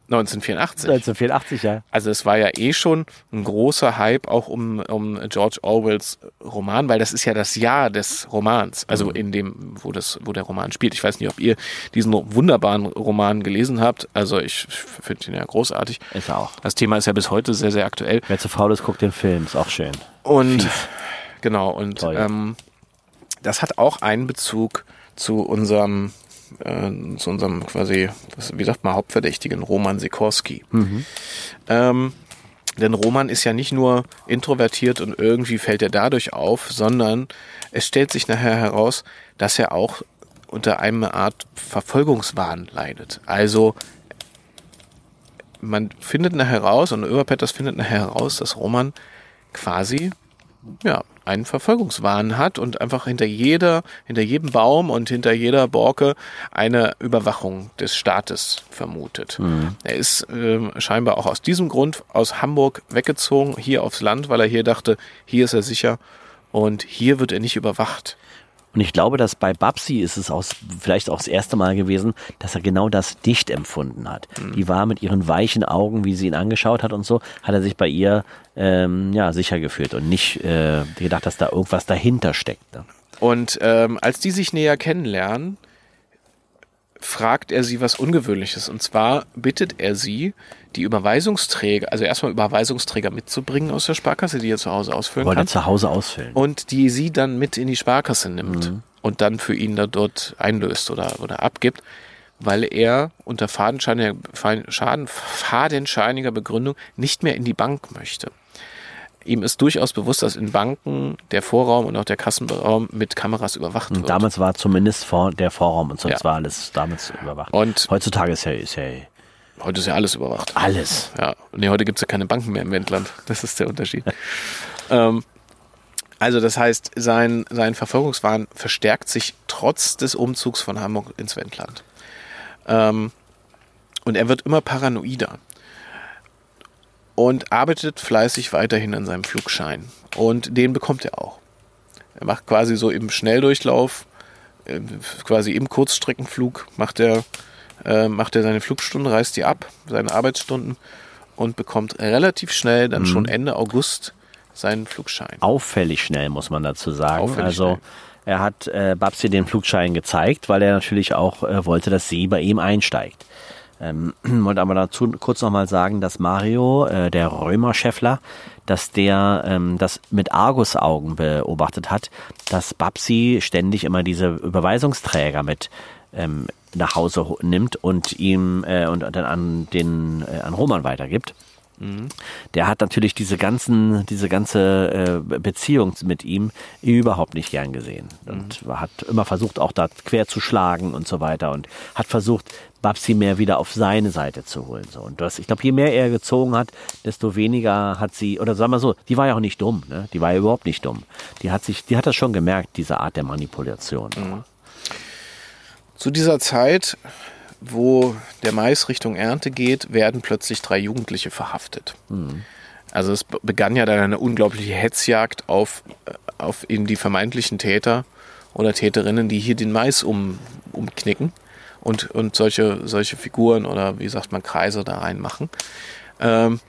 1984. 1984, ja. Also es war ja eh schon ein großer Hype auch um, um George Orwells Roman, weil das ist ja das Jahr des Romans, also mhm. in dem, wo das, wo der Roman spielt. Ich weiß nicht, ob ihr diesen wunderbaren Roman gelesen habt. Also ich finde ihn ja großartig. Ist auch. Das Thema ist ja bis heute sehr, sehr aktuell. Wer zu faul ist, guckt den Film, ist auch schön. Und Fies. genau, und ähm, das hat auch einen Bezug zu unserem äh, zu unserem quasi, wie sagt man, Hauptverdächtigen, Roman Sikorski. Mhm. Ähm, denn Roman ist ja nicht nur introvertiert und irgendwie fällt er dadurch auf, sondern es stellt sich nachher heraus, dass er auch unter einer Art Verfolgungswahn leidet. Also man findet nachher heraus und Överpetters findet nachher heraus, dass Roman quasi ja, einen Verfolgungswahn hat und einfach hinter jeder, hinter jedem Baum und hinter jeder Borke eine Überwachung des Staates vermutet. Mhm. Er ist äh, scheinbar auch aus diesem Grund aus Hamburg weggezogen, hier aufs Land, weil er hier dachte, hier ist er sicher und hier wird er nicht überwacht. Und ich glaube, dass bei Babsi ist es auch, vielleicht auch das erste Mal gewesen, dass er genau das dicht empfunden hat. Mhm. Die war mit ihren weichen Augen, wie sie ihn angeschaut hat und so, hat er sich bei ihr ähm, ja, sicher gefühlt und nicht äh, gedacht, dass da irgendwas dahinter steckt. Ne? Und ähm, als die sich näher kennenlernen, fragt er sie was Ungewöhnliches. Und zwar bittet er sie, die Überweisungsträger, also erstmal Überweisungsträger mitzubringen aus der Sparkasse, die er zu Hause ausfüllen Wollte kann. zu Hause ausfüllen. Und die sie dann mit in die Sparkasse nimmt mhm. und dann für ihn da dort einlöst oder, oder abgibt, weil er unter fadenscheiniger, Schaden, fadenscheiniger Begründung nicht mehr in die Bank möchte. ihm ist durchaus bewusst, dass in Banken der Vorraum und auch der Kassenraum mit Kameras überwacht wird. Damals war zumindest vor, der Vorraum und sonst ja. war alles damals überwacht. Und heutzutage ist ja, ist ja Heute ist ja alles überwacht. Alles. Ja. Nee, heute gibt es ja keine Banken mehr im Wendland. Das ist der Unterschied. ähm, also das heißt, sein, sein Verfolgungswahn verstärkt sich trotz des Umzugs von Hamburg ins Wendland. Ähm, und er wird immer paranoider und arbeitet fleißig weiterhin an seinem Flugschein. Und den bekommt er auch. Er macht quasi so im Schnelldurchlauf, äh, quasi im Kurzstreckenflug, macht er, äh, macht er seine Flugstunden, reißt die ab, seine Arbeitsstunden und bekommt relativ schnell, dann mhm. schon Ende August, seinen Flugschein. Auffällig schnell, muss man dazu sagen. Auffällig also schnell. er hat äh, Babsi den Flugschein gezeigt, weil er natürlich auch äh, wollte, dass sie bei ihm einsteigt. Ähm, wollte aber dazu kurz nochmal sagen, dass Mario, äh, der Römer-Schäffler, dass der ähm, das mit Argusaugen beobachtet hat, dass Babsi ständig immer diese Überweisungsträger mit ähm, nach Hause nimmt und ihm äh, und dann an den äh, an Roman weitergibt. Mhm. Der hat natürlich diese ganzen, diese ganze äh, Beziehung mit ihm überhaupt nicht gern gesehen und mhm. hat immer versucht, auch da quer zu schlagen und so weiter und hat versucht, Babsi mehr wieder auf seine Seite zu holen. So. Und das, ich glaube, je mehr er gezogen hat, desto weniger hat sie, oder sagen wir so, die war ja auch nicht dumm, ne? Die war ja überhaupt nicht dumm. Die hat sich, die hat das schon gemerkt, diese Art der Manipulation. Mhm. Zu dieser Zeit wo der Mais Richtung Ernte geht, werden plötzlich drei Jugendliche verhaftet. Mhm. Also es begann ja dann eine unglaubliche Hetzjagd auf, äh, auf eben die vermeintlichen Täter oder Täterinnen, die hier den Mais um, umknicken und, und solche, solche Figuren oder wie sagt man, Kreise da reinmachen. Ähm,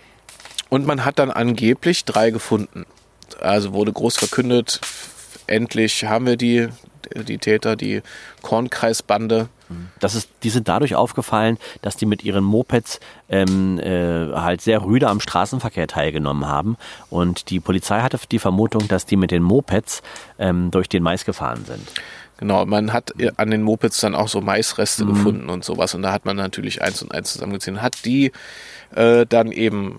und man hat dann angeblich drei gefunden. Also wurde groß verkündet, endlich haben wir die, die Täter, die Kornkreisbande. Das ist, die sind dadurch aufgefallen, dass die mit ihren Mopeds ähm, äh, halt sehr rüde am Straßenverkehr teilgenommen haben. Und die Polizei hatte die Vermutung, dass die mit den Mopeds ähm, durch den Mais gefahren sind. Genau, man hat an den Mopeds dann auch so Maisreste mhm. gefunden und sowas. Und da hat man natürlich eins und eins zusammengezählt. Hat die äh, dann eben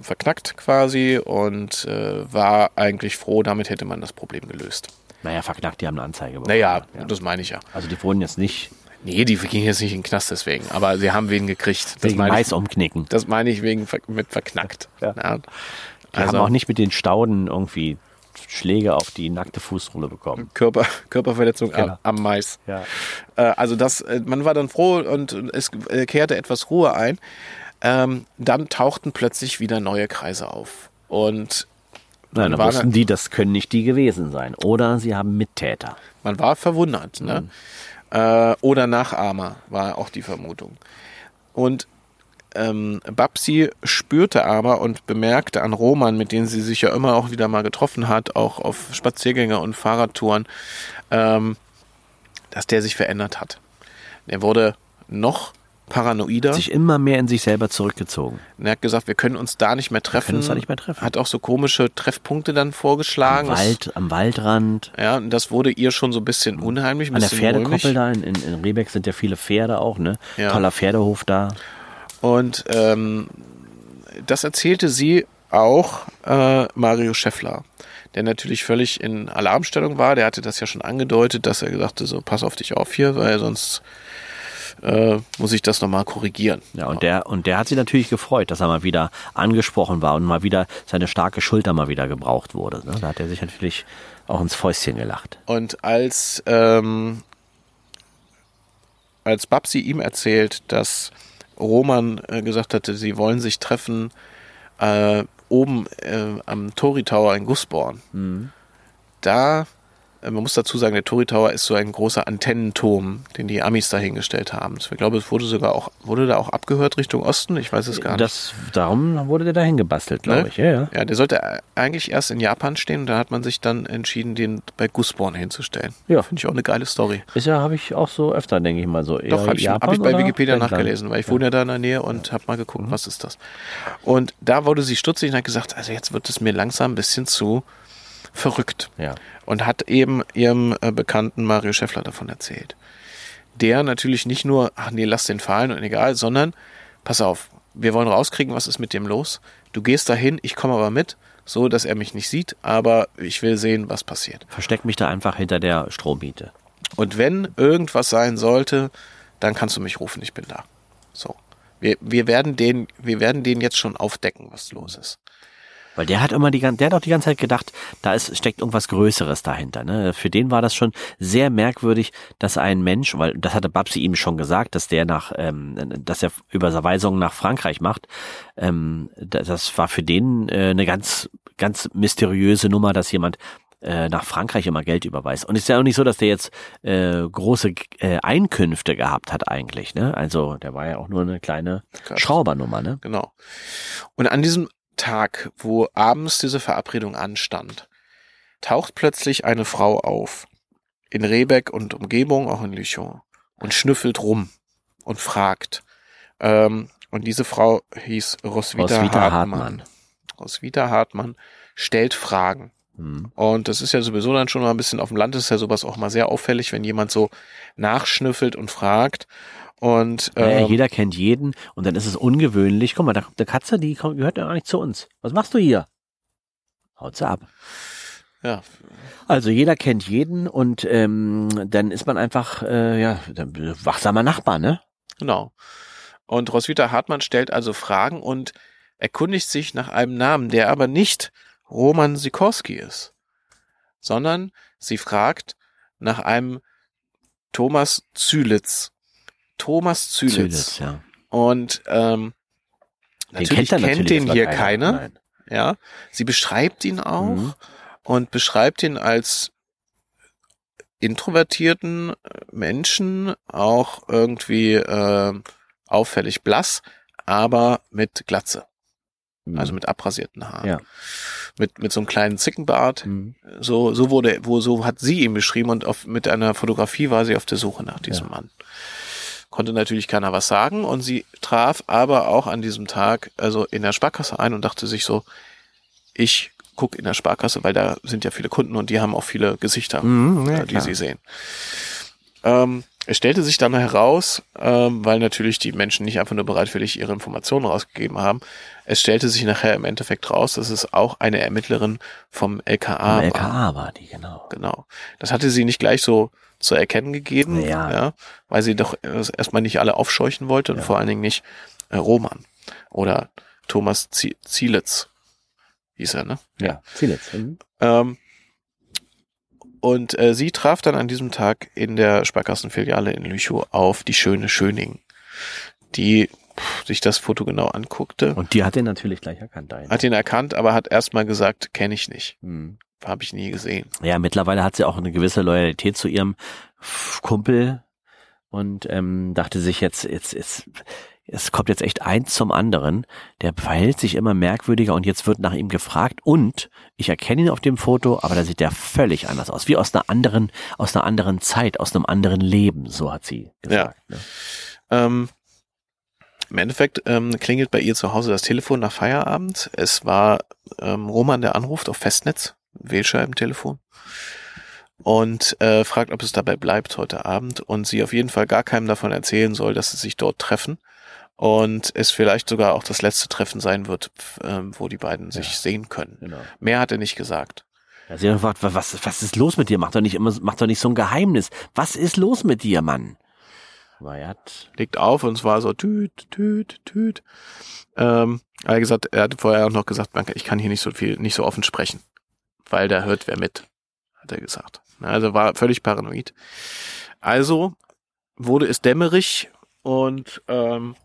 verknackt quasi und äh, war eigentlich froh, damit hätte man das Problem gelöst. Naja, verknackt, die haben eine Anzeige bekommen. Naja, ja. das meine ich ja. Also die wurden jetzt nicht. Nee, die gingen jetzt nicht in den Knast deswegen, aber sie haben wen gekriegt. Das wegen Mais umknicken. Das meine ich wegen mit verknackt. Ja. Ja. Die also, haben auch nicht mit den Stauden irgendwie Schläge auf die nackte Fußrolle bekommen. Körper, Körperverletzung genau. am, am, Mais. Ja. Äh, also das, äh, man war dann froh und es äh, kehrte etwas Ruhe ein. Ähm, dann tauchten plötzlich wieder neue Kreise auf. Und Nein, dann wussten die, das können nicht die gewesen sein. Oder sie haben Mittäter. Man war verwundert. Ne? Mhm. Äh, oder Nachahmer war auch die Vermutung. Und ähm, Babsi spürte aber und bemerkte an Roman, mit denen sie sich ja immer auch wieder mal getroffen hat, auch auf Spaziergänge und Fahrradtouren, ähm, dass der sich verändert hat. Er wurde noch paranoider. Sich immer mehr in sich selber zurückgezogen. Und er hat gesagt, wir können uns da nicht mehr treffen. Wir können uns da nicht mehr treffen. Hat auch so komische Treffpunkte dann vorgeschlagen. Am Wald, am Waldrand. Ja, und das wurde ihr schon so ein bisschen unheimlich. Ein An der Pferdekoppel da in, in, in Rebeck sind ja viele Pferde auch, ne? Ja. Toller Pferdehof da. Und ähm, das erzählte sie auch äh, Mario Scheffler der natürlich völlig in Alarmstellung war. Der hatte das ja schon angedeutet, dass er gesagt hat, so pass auf dich auf hier, weil sonst äh, muss ich das nochmal korrigieren. Ja, und der, und der hat sich natürlich gefreut, dass er mal wieder angesprochen war und mal wieder seine starke Schulter mal wieder gebraucht wurde. Ne? Da hat er sich natürlich auch ins Fäustchen gelacht. Und als, ähm, als Babsi ihm erzählt, dass Roman äh, gesagt hatte, sie wollen sich treffen äh, oben äh, am Tori Tower in Gusborn, mhm. da man muss dazu sagen, der Tory Tower ist so ein großer Antennenturm, den die Amis dahingestellt haben. Ich glaube, es wurde sogar auch, wurde da auch abgehört Richtung Osten? Ich weiß es gar nicht. Das, darum wurde der dahin gebastelt, glaube ne? ich. Ja, ja. ja, der sollte eigentlich erst in Japan stehen und da hat man sich dann entschieden, den bei Gusborn hinzustellen. Ja. Finde ich auch eine geile Story. Ist ja, habe ich auch so öfter, denke ich mal so. Doch, habe ich, hab ich bei Wikipedia nachgelesen, weil ich ja. wohne ja da in der Nähe und habe mal geguckt, mhm. was ist das. Und da wurde sie stutzig und hat gesagt, also jetzt wird es mir langsam ein bisschen zu verrückt. Ja. Und hat eben ihrem äh, Bekannten Mario Schäffler davon erzählt. Der natürlich nicht nur, ach nee, lass den fallen und egal, sondern pass auf, wir wollen rauskriegen, was ist mit dem los. Du gehst dahin, ich komme aber mit, so dass er mich nicht sieht, aber ich will sehen, was passiert. Versteck mich da einfach hinter der Strommiete. Und wenn irgendwas sein sollte, dann kannst du mich rufen, ich bin da. So. Wir, wir werden den, wir werden den jetzt schon aufdecken, was los ist. Weil der hat immer die ganze, der hat auch die ganze Zeit gedacht, da ist, steckt irgendwas Größeres dahinter. Ne? Für den war das schon sehr merkwürdig, dass ein Mensch, weil das hatte Babsi ihm schon gesagt, dass der nach, ähm, dass er Überweisungen nach Frankreich macht. Ähm, das war für den äh, eine ganz, ganz mysteriöse Nummer, dass jemand äh, nach Frankreich immer Geld überweist. Und es ist ja auch nicht so, dass der jetzt äh, große äh, Einkünfte gehabt hat eigentlich. Ne? Also der war ja auch nur eine kleine Krass. Schraubernummer. Ne? Genau. Und an diesem Tag, wo abends diese Verabredung anstand, taucht plötzlich eine Frau auf. In Rebeck und Umgebung, auch in Lüchow. Und schnüffelt rum und fragt. Ähm, und diese Frau hieß Roswitha, Roswitha Hartmann. Hartmann. Roswitha Hartmann stellt Fragen. Mhm. Und das ist ja sowieso dann schon mal ein bisschen auf dem Land ist ja sowas auch mal sehr auffällig, wenn jemand so nachschnüffelt und fragt. Und ähm, naja, jeder kennt jeden und dann ist es ungewöhnlich. Guck mal, da kommt eine Katze, die kommt, gehört ja eigentlich zu uns. Was machst du hier? Haut sie ab. Ja. Also jeder kennt jeden und ähm, dann ist man einfach äh, ja wachsamer Nachbar, ne? Genau. Und Roswitha Hartmann stellt also Fragen und erkundigt sich nach einem Namen, der aber nicht Roman Sikorski ist, sondern sie fragt nach einem Thomas Zülitz. Thomas Zülitz. Zülitz ja. Und ähm, natürlich kennt, kennt den hier keiner. Nein. Ja, sie beschreibt ihn auch mhm. und beschreibt ihn als introvertierten Menschen, auch irgendwie äh, auffällig blass, aber mit Glatze. Mhm. Also mit abrasierten Haaren. Ja. Mit, mit so einem kleinen Zickenbart. Mhm. So, so wurde, wo, so hat sie ihn beschrieben und auf, mit einer Fotografie war sie auf der Suche nach diesem ja. Mann konnte natürlich keiner was sagen und sie traf aber auch an diesem Tag also in der Sparkasse ein und dachte sich so, ich gucke in der Sparkasse, weil da sind ja viele Kunden und die haben auch viele Gesichter, mhm, ja, äh, die sie sehen. Ähm, es stellte sich dann heraus, ähm, weil natürlich die Menschen nicht einfach nur bereitwillig ihre Informationen rausgegeben haben, es stellte sich nachher im Endeffekt raus, dass es auch eine Ermittlerin vom LKA, vom LKA war. war die, genau. Genau. Das hatte sie nicht gleich so zu erkennen gegeben, ja. ja weil sie doch erstmal nicht alle aufscheuchen wollte und ja. vor allen Dingen nicht äh, Roman oder Thomas Zielitz hieß er, ne? Ja, Zielitz. Mhm. Ähm, und äh, sie traf dann an diesem Tag in der Sparkassenfiliale in Lüchow auf die schöne Schöning, die sich das Foto genau anguckte. Und die hat ihn natürlich gleich erkannt. Dahin. Hat ihn erkannt, aber hat erstmal gesagt, kenne ich nicht. Hm habe ich nie gesehen. Ja, mittlerweile hat sie auch eine gewisse Loyalität zu ihrem Kumpel und ähm, dachte sich jetzt, jetzt, jetzt, es kommt jetzt echt eins zum anderen. Der verhält sich immer merkwürdiger und jetzt wird nach ihm gefragt und ich erkenne ihn auf dem Foto, aber da sieht der völlig anders aus, wie aus einer anderen, aus einer anderen Zeit, aus einem anderen Leben. So hat sie gesagt. Ja. Ne? Ähm, Im Endeffekt ähm, klingelt bei ihr zu Hause das Telefon nach Feierabend. Es war ähm, Roman, der anruft auf Festnetz. Wählscheibentelefon und äh, fragt, ob es dabei bleibt heute Abend und sie auf jeden Fall gar keinem davon erzählen soll, dass sie sich dort treffen und es vielleicht sogar auch das letzte Treffen sein wird, äh, wo die beiden sich ja, sehen können. Genau. Mehr hat er nicht gesagt. Ja, sie hat gefragt, was, was ist los mit dir? Mach doch nicht immer, mach doch nicht so ein Geheimnis. Was ist los mit dir, Mann? Er hat legt auf und es war so tüt, tüt, tüt. Ähm, er hat gesagt, er hat vorher auch noch gesagt, ich kann hier nicht so viel, nicht so offen sprechen weil da hört wer mit, hat er gesagt. Also war völlig paranoid. Also wurde es dämmerig und ähm,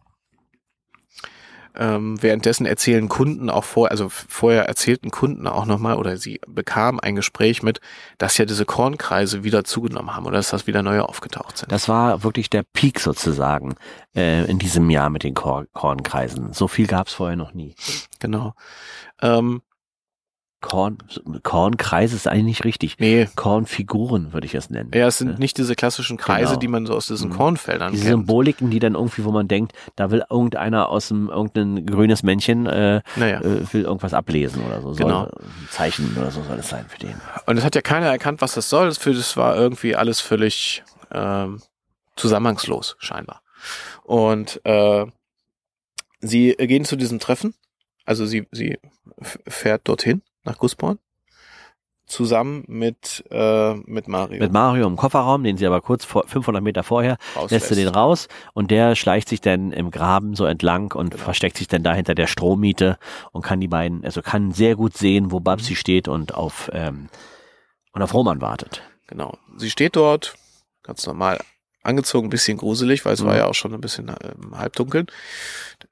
ähm, währenddessen erzählen Kunden auch vor, also vorher erzählten Kunden auch nochmal oder sie bekamen ein Gespräch mit, dass ja diese Kornkreise wieder zugenommen haben oder dass das wieder neue aufgetaucht sind. Das war wirklich der Peak sozusagen äh, in diesem Jahr mit den Kor Kornkreisen. So viel gab es vorher noch nie. Genau. Ähm, Korn, Kornkreise ist eigentlich nicht richtig. Nee. Kornfiguren würde ich es nennen. Ja, es sind ne? nicht diese klassischen Kreise, genau. die man so aus diesen mhm. Kornfeldern diese kennt. Symboliken, die dann irgendwie, wo man denkt, da will irgendeiner aus dem irgendein grünes Männchen äh, naja. äh, will irgendwas ablesen oder so. Genau. Soll, ein Zeichen oder so soll es sein für den. Und es hat ja keiner erkannt, was das soll. Das war irgendwie alles völlig ähm, zusammenhangslos, scheinbar. Und äh, Sie gehen zu diesem Treffen. Also sie, sie fährt dorthin nach Gussborn zusammen mit, äh, mit Mario. Mit Mario im Kofferraum, den sie aber kurz vor 500 Meter vorher Rauslässt. lässt sie den raus und der schleicht sich dann im Graben so entlang und genau. versteckt sich dann da hinter der Strommiete und kann die beiden, also kann sehr gut sehen, wo Babsi mhm. steht und auf, ähm, und auf Roman wartet. Genau. Sie steht dort, ganz normal angezogen, ein bisschen gruselig, weil es mhm. war ja auch schon ein bisschen äh, halbdunkeln.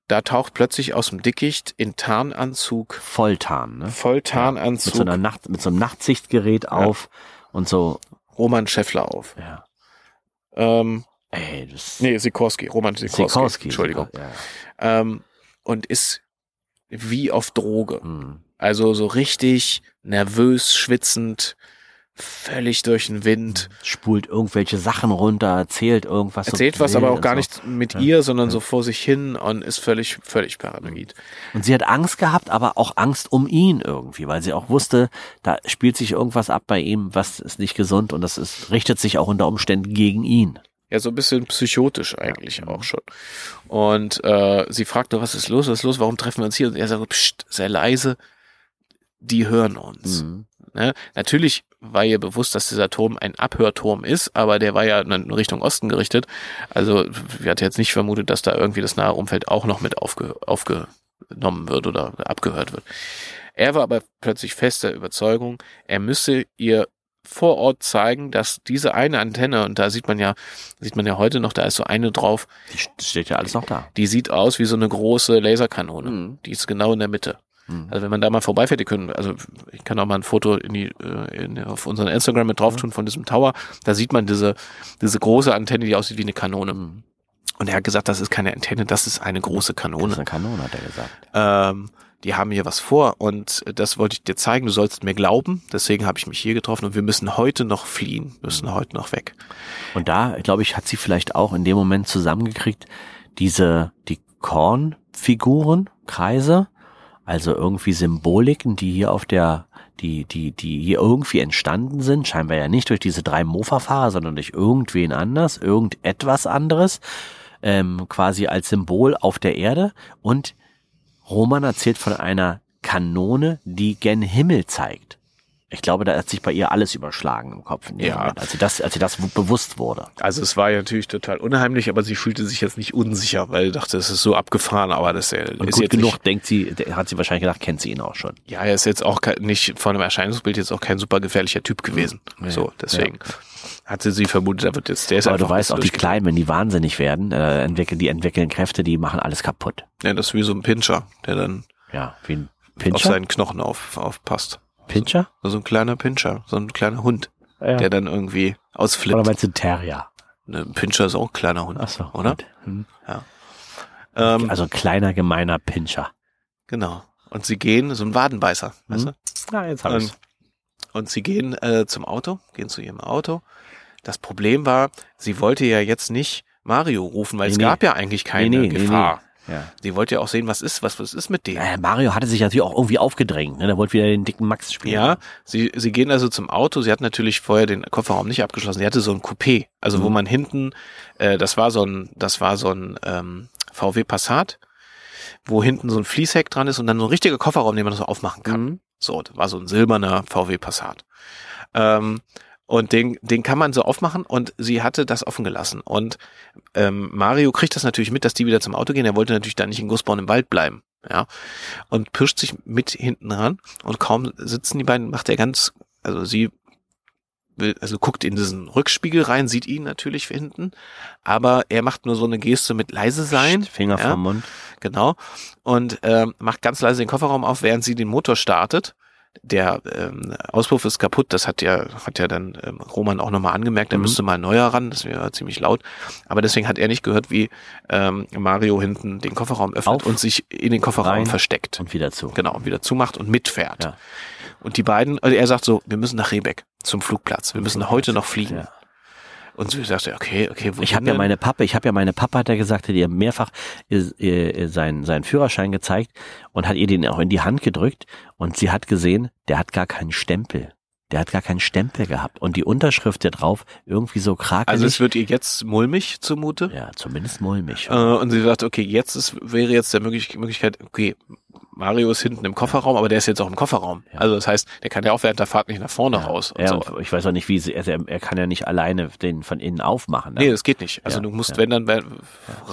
Da taucht plötzlich aus dem Dickicht in Tarnanzug. Volltarn, ne? Volltarnanzug. Ja, mit so einer Nacht, mit so einem Nachtsichtgerät ja. auf und so. Roman Scheffler auf. Ja. Ähm, Ey, das nee, Sikorski, Roman Sikorski. Sikorski Entschuldigung. Ja. Ähm, und ist wie auf Droge. Mhm. Also so richtig nervös, schwitzend, völlig durch den Wind. Spult irgendwelche Sachen runter, erzählt irgendwas. Erzählt was, aber auch gar so. nicht mit ja. ihr, sondern ja. so vor sich hin und ist völlig, völlig paranoid. Und sie hat Angst gehabt, aber auch Angst um ihn irgendwie, weil sie auch wusste, da spielt sich irgendwas ab bei ihm, was ist nicht gesund und das ist, richtet sich auch unter Umständen gegen ihn. Ja, so ein bisschen psychotisch eigentlich ja. auch schon. Und äh, sie fragt nur, was ist los, was ist los, warum treffen wir uns hier? Und er sagt, pst, sehr leise, die hören uns. Mhm. Ne? Natürlich war ihr bewusst, dass dieser Turm ein Abhörturm ist, aber der war ja in Richtung Osten gerichtet. Also wir hatten jetzt nicht vermutet, dass da irgendwie das nahe Umfeld auch noch mit aufge, aufgenommen wird oder abgehört wird. Er war aber plötzlich fester Überzeugung, er müsse ihr vor Ort zeigen, dass diese eine Antenne, und da sieht man ja, sieht man ja heute noch, da ist so eine drauf. Die steht ja alles noch da. Die sieht aus wie so eine große Laserkanone. Mhm. Die ist genau in der Mitte. Mhm. Also wenn man da mal vorbeifährt, die können, also ich kann auch mal ein Foto in die, äh, in, auf unseren Instagram mit drauf tun von diesem Tower. Da sieht man diese, diese große Antenne, die aussieht wie eine Kanone. Mhm. Und er hat gesagt, das ist keine Antenne, das ist eine große Kanone. Das ist eine Kanone, hat er gesagt. Ähm, die haben hier was vor und das wollte ich dir zeigen, du sollst mir glauben, deswegen habe ich mich hier getroffen und wir müssen heute noch fliehen, müssen heute noch weg. Und da, glaube ich, hat sie vielleicht auch in dem Moment zusammengekriegt, diese, die Kornfiguren, Kreise, also irgendwie Symboliken, die hier auf der, die, die, die hier irgendwie entstanden sind, scheinbar ja nicht durch diese drei Mofa-Fahrer, sondern durch irgendwen anders, irgendetwas anderes, ähm, quasi als Symbol auf der Erde. Und Roman erzählt von einer Kanone, die gen Himmel zeigt. Ich glaube, da hat sich bei ihr alles überschlagen im Kopf, ja. Moment, als sie das, als sie das bewusst wurde. Also es war ja natürlich total unheimlich, aber sie fühlte sich jetzt nicht unsicher, weil sie dachte, es ist so abgefahren, aber das ist Und gut jetzt genug, nicht, denkt sie, hat sie wahrscheinlich gedacht, kennt sie ihn auch schon. Ja, er ist jetzt auch nicht von dem Erscheinungsbild jetzt auch kein super gefährlicher Typ gewesen. Ja. So, deswegen. Ja. Hatte sie vermutet, da wird jetzt, der ist Aber du weißt auch, die Kleinen, wenn die wahnsinnig werden, äh, entwickeln, die entwickeln Kräfte, die machen alles kaputt. Ja, das ist wie so ein Pinscher, der dann ja, wie ein Pinscher? auf seinen Knochen auf, aufpasst. Pinscher? So, so ein kleiner Pinscher, so ein kleiner Hund, ja. der dann irgendwie ausflippt. Oder meinst du Terrier? Ne, Pinscher ist auch ein kleiner Hund, Ach so, oder? Hm. Ja. Ähm, also ein kleiner, gemeiner Pinscher. Genau. Und sie gehen, so ein Wadenbeißer, hm. weißt du? Ja, jetzt hab ich's. Und sie gehen äh, zum Auto, gehen zu ihrem Auto. Das Problem war, sie wollte ja jetzt nicht Mario rufen, weil nee, es gab ja eigentlich keine nee, nee, Gefahr. Ja. Sie wollte ja auch sehen, was ist, was, was ist mit dem. Äh, Mario hatte sich natürlich auch irgendwie aufgedrängt, ne? Der wollte wieder den dicken Max spielen. Ja, sie, sie gehen also zum Auto. Sie hat natürlich vorher den Kofferraum nicht abgeschlossen. Sie hatte so ein Coupé, also mhm. wo man hinten, äh, das war so ein, das war so ein ähm, VW Passat, wo hinten so ein Fließheck dran ist und dann so ein richtiger Kofferraum, den man so aufmachen kann. Mhm. So, das war so ein silberner VW Passat. Ähm, und den, den kann man so aufmachen und sie hatte das offen gelassen. Und ähm, Mario kriegt das natürlich mit, dass die wieder zum Auto gehen. Er wollte natürlich da nicht in Gussborn im Wald bleiben. Ja. Und pirscht sich mit hinten ran und kaum sitzen die beiden, macht er ganz, also sie will, also guckt in diesen Rückspiegel rein, sieht ihn natürlich hinten, aber er macht nur so eine Geste mit leise sein. Finger ja, vom Mund. Genau. Und ähm, macht ganz leise den Kofferraum auf, während sie den Motor startet der ähm, Auspuff ist kaputt. Das hat ja, hat ja dann ähm, Roman auch nochmal angemerkt. Er mhm. müsste mal ein neuer ran. Das wäre ziemlich laut. Aber deswegen hat er nicht gehört, wie ähm, Mario hinten den Kofferraum öffnet Auf, und sich in den Kofferraum versteckt. Und wieder zu. Genau, und wieder zumacht und mitfährt. Ja. Und die beiden, also er sagt so, wir müssen nach Rebeck zum Flugplatz. Wir müssen heute noch fliegen. Ja. Und sie sagte, okay, okay, wo Ich habe ja meine Papa, ich habe ja meine Papa, hat er gesagt, hat ihr mehrfach ihr, ihr, seinen, seinen Führerschein gezeigt und hat ihr den auch in die Hand gedrückt und sie hat gesehen, der hat gar keinen Stempel. der hat gar keinen Stempel gehabt. Und die Unterschrift da drauf irgendwie so krakelig. Also es wird ihr jetzt mulmig zumute. Ja, zumindest mulmig. Äh, und sie sagt, okay, jetzt ist, wäre jetzt der Möglich Möglichkeit, okay, Mario ist hinten im Kofferraum, aber der ist jetzt auch im Kofferraum. Ja. Also das heißt, der kann ja auch während der Fahrt nicht nach vorne ja. raus. ja, so. ich weiß auch nicht, wie sie, also er, er, kann ja nicht alleine den von innen aufmachen. Dann. Nee, das geht nicht. Also ja. du musst, wenn dann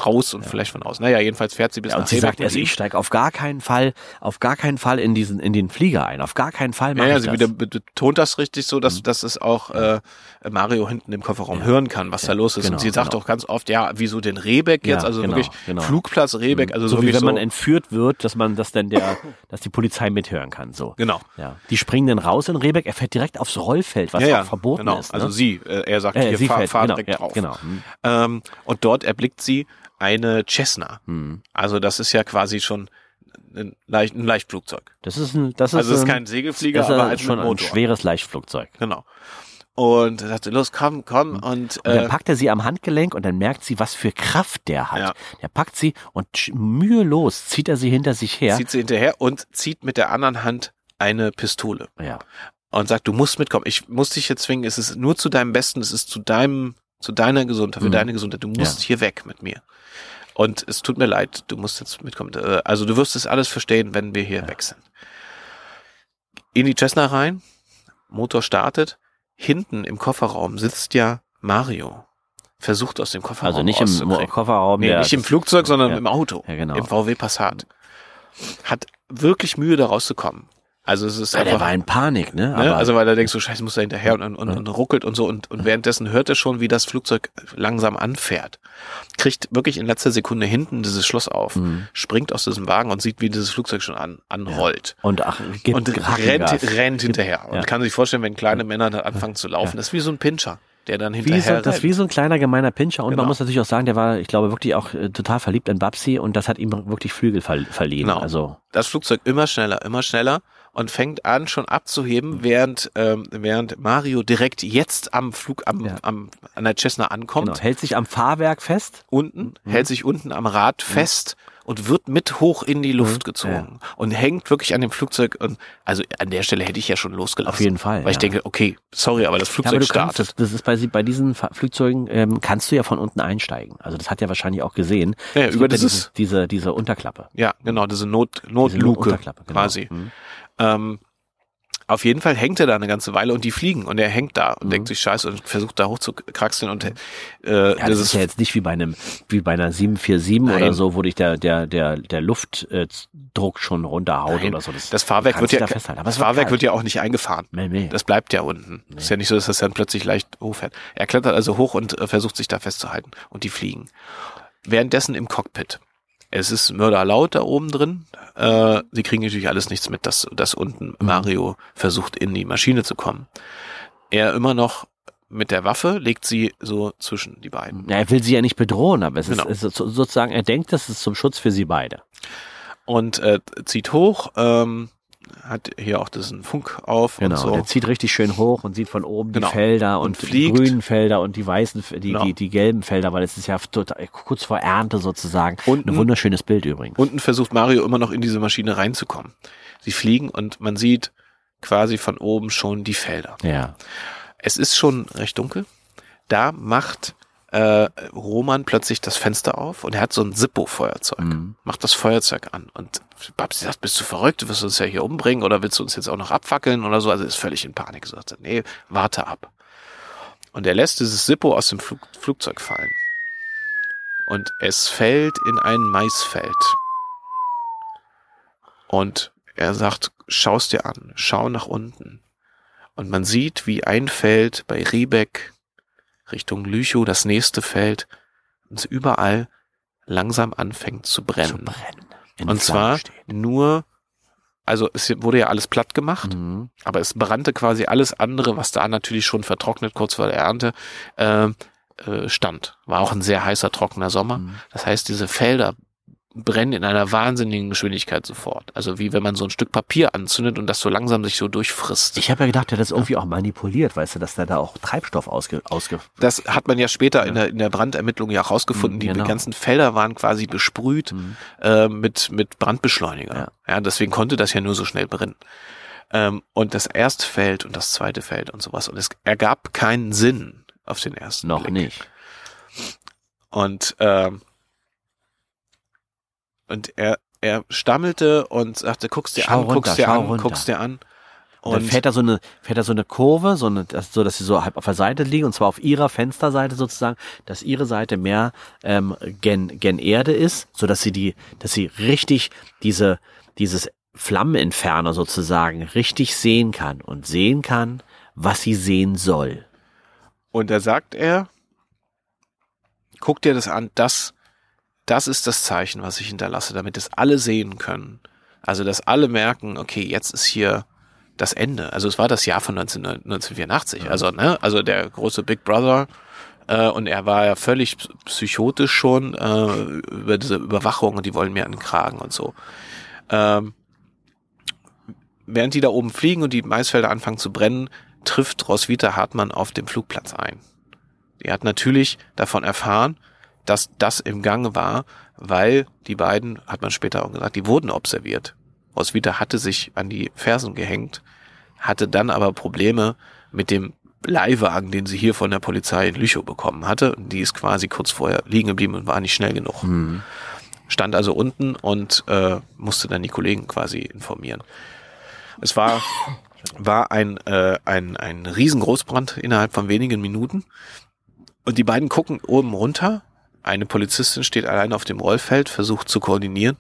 raus und vielleicht von außen. Naja, jedenfalls fährt sie bis ja, und sie sagt, also ich steige auf gar keinen Fall, auf gar keinen Fall in diesen, in den Flieger ein. Auf gar keinen Fall mache ja, ja, sie wieder betont das richtig so, dass, mhm. dass es auch äh, Mario hinten im Kofferraum hören kann, was da los ist. Genau, und sie sagt genau. auch ganz oft, ja, wieso den Rehbeck jetzt? also genau, wirklich genau. Flugplatz Rehbeck, mhm. also so wie wenn man entführt wird, dass man, dass dann der, dass die Polizei mithören kann. So. Genau. Ja. Die springen dann raus in Rebeck, er fährt direkt aufs Rollfeld, was ja, ja, auch verboten genau. ist. Ne? Also sie, äh, er sagt, äh, hier sie fahr, fährt, fahr genau, direkt ja, drauf. Genau. Hm. Ähm, und dort erblickt sie eine Cessna. Hm. Also das ist ja quasi schon ein, Leicht, ein Leichtflugzeug. Das ist ein, das ist also es ist kein Segelflieger, das ist aber schon ein schweres Leichtflugzeug. Genau. Und er sagte, los, komm, komm. Und, und dann äh, packt er sie am Handgelenk und dann merkt sie, was für Kraft der hat. Ja. Der packt sie und mühelos zieht er sie hinter sich her. Zieht sie hinterher und zieht mit der anderen Hand eine Pistole. Ja. Und sagt, du musst mitkommen. Ich muss dich jetzt zwingen. Es ist nur zu deinem Besten. Es ist zu deinem, zu deiner Gesundheit, für mhm. deine Gesundheit. Du musst ja. hier weg mit mir. Und es tut mir leid. Du musst jetzt mitkommen. Äh, also du wirst es alles verstehen, wenn wir hier ja. weg sind. In die Cessna rein. Motor startet hinten im Kofferraum sitzt ja Mario. Versucht aus dem Kofferraum Also nicht im Kofferraum. Nee, nicht im Flugzeug, sondern ja. im Auto. Ja, genau. Im VW Passat. Hat wirklich Mühe, da rauszukommen. Also es ist ja, einfach. Der war in Panik, ne? ne? Also weil er denkt so, scheiße, muss er hinterher und, und, und, und ruckelt und so und, und währenddessen hört er schon, wie das Flugzeug langsam anfährt. Kriegt wirklich in letzter Sekunde hinten dieses Schloss auf, mhm. springt aus diesem Wagen und sieht, wie dieses Flugzeug schon an, anrollt. Ja. Und ach, gibt und rennt, rennt hinterher. Ja. Und kann sich vorstellen, wenn kleine Männer da anfangen zu laufen, das ist wie so ein Pinscher der dann hinterher. Wie so, das ist wie so ein kleiner gemeiner Pinscher und genau. man muss natürlich auch sagen, der war, ich glaube, wirklich auch äh, total verliebt in Babsi und das hat ihm wirklich Flügel ver verliehen. Genau. Also das Flugzeug immer schneller, immer schneller und fängt an schon abzuheben, während ähm, während Mario direkt jetzt am Flug am, ja. am an der Cessna ankommt. Genau. Hält sich am Fahrwerk fest. Unten, mhm. hält sich unten am Rad mhm. fest und wird mit hoch in die Luft mhm. gezogen ja. und hängt wirklich an dem Flugzeug und also an der Stelle hätte ich ja schon losgelassen. Auf jeden Fall. Weil ja. ich denke, okay, sorry, aber das Flugzeug ja, startet. Kannst, das ist bei, bei diesen Flugzeugen ähm, kannst du ja von unten einsteigen. Also das hat ja wahrscheinlich auch gesehen. Ja, über dieses, diese, diese Unterklappe. Ja, genau, diese Not Notluke diese genau. quasi. Mhm. Ähm, auf jeden Fall hängt er da eine ganze Weile und die fliegen und er hängt da und mhm. denkt sich Scheiße und versucht da hochzukraxeln und äh, ja, das, das ist ja jetzt nicht wie bei einem wie bei einer 747 Nein. oder so, wo dich der der der der Luftdruck schon runterhaut Nein. oder so. Das, das Fahrwerk wird ja da das Fahrwerk wird ja auch nicht eingefahren. Nee, nee. Das bleibt ja unten. Nee. Ist ja nicht so, dass das dann plötzlich leicht hochfährt. Er klettert also hoch und äh, versucht sich da festzuhalten und die fliegen. Währenddessen im Cockpit es ist mörderlaut da oben drin. Äh, sie kriegen natürlich alles nichts mit, dass, dass unten. Mario versucht, in die Maschine zu kommen. Er immer noch mit der Waffe legt sie so zwischen die beiden. Ja, er will sie ja nicht bedrohen, aber es genau. ist, ist sozusagen, er denkt, das ist zum Schutz für sie beide. Und äh, zieht hoch, ähm, hat hier auch diesen Funk auf. Genau, und so. der zieht richtig schön hoch und sieht von oben genau. die Felder und, und die grünen Felder und die weißen, die, genau. die, die gelben Felder, weil es ist ja total, kurz vor Ernte sozusagen. Unten, Ein wunderschönes Bild übrigens. Unten versucht Mario immer noch in diese Maschine reinzukommen. Sie fliegen und man sieht quasi von oben schon die Felder. Ja. Es ist schon recht dunkel. Da macht äh, Roman plötzlich das Fenster auf und er hat so ein Zippo-Feuerzeug. Mhm. Macht das Feuerzeug an und Babsi sagt, bist du verrückt, du wirst uns ja hier umbringen oder willst du uns jetzt auch noch abfackeln oder so? Also ist völlig in Panik. Sagt nee, warte ab. Und er lässt dieses Zippo aus dem Flug Flugzeug fallen. Und es fällt in ein Maisfeld. Und er sagt, schaust dir an, schau nach unten. Und man sieht, wie ein Feld bei Riebeck Richtung Lüchow das nächste Feld und überall langsam anfängt zu brennen. Zu brennen. Und zwar steht. nur, also es wurde ja alles platt gemacht, mhm. aber es brannte quasi alles andere, was da natürlich schon vertrocknet kurz vor der Ernte äh, äh, stand. War auch ein sehr heißer, trockener Sommer. Mhm. Das heißt, diese Felder brennen in einer wahnsinnigen Geschwindigkeit sofort. Also wie wenn man so ein Stück Papier anzündet und das so langsam sich so durchfrisst. Ich habe ja gedacht, der hat das irgendwie auch manipuliert, weißt du, dass der da auch Treibstoff ausge... ausge das hat man ja später ja. in, der, in der Brandermittlung ja rausgefunden. Mhm, genau. Die ganzen Felder waren quasi besprüht mhm. äh, mit, mit Brandbeschleuniger. Ja. ja, deswegen konnte das ja nur so schnell brennen. Ähm, und das erste Feld und das zweite Feld und sowas. Und es ergab keinen Sinn auf den ersten Noch Blick. nicht. Und, ähm, und er, er stammelte und sagte, guck's dir Schau an, runter, dir an, runter. guck's dir an. Und dann fährt da so eine, fährt da so eine Kurve, so, eine, so dass sie so halb auf der Seite liegen, und zwar auf ihrer Fensterseite sozusagen, dass ihre Seite mehr ähm, gen, gen Erde ist, so dass sie die, dass sie richtig diese, dieses Flammenentferner sozusagen richtig sehen kann und sehen kann, was sie sehen soll. Und da sagt er, guck dir das an, das, das ist das Zeichen, was ich hinterlasse, damit es alle sehen können. Also, dass alle merken, okay, jetzt ist hier das Ende. Also, es war das Jahr von 19, 1984. Also, ne, also der große Big Brother, äh, und er war ja völlig psychotisch schon äh, über diese Überwachung und die wollen mir an den Kragen und so. Ähm, während die da oben fliegen und die Maisfelder anfangen zu brennen, trifft Roswitha Hartmann auf dem Flugplatz ein. Die hat natürlich davon erfahren, dass das im Gange war, weil die beiden, hat man später auch gesagt, die wurden observiert. Roswitha hatte sich an die Fersen gehängt, hatte dann aber Probleme mit dem Leihwagen, den sie hier von der Polizei in Lüchow bekommen hatte. Und die ist quasi kurz vorher liegen geblieben und war nicht schnell genug. Mhm. Stand also unten und äh, musste dann die Kollegen quasi informieren. Es war, war ein, äh, ein, ein Riesengroßbrand innerhalb von wenigen Minuten. Und die beiden gucken oben runter. Eine Polizistin steht allein auf dem Rollfeld, versucht zu koordinieren.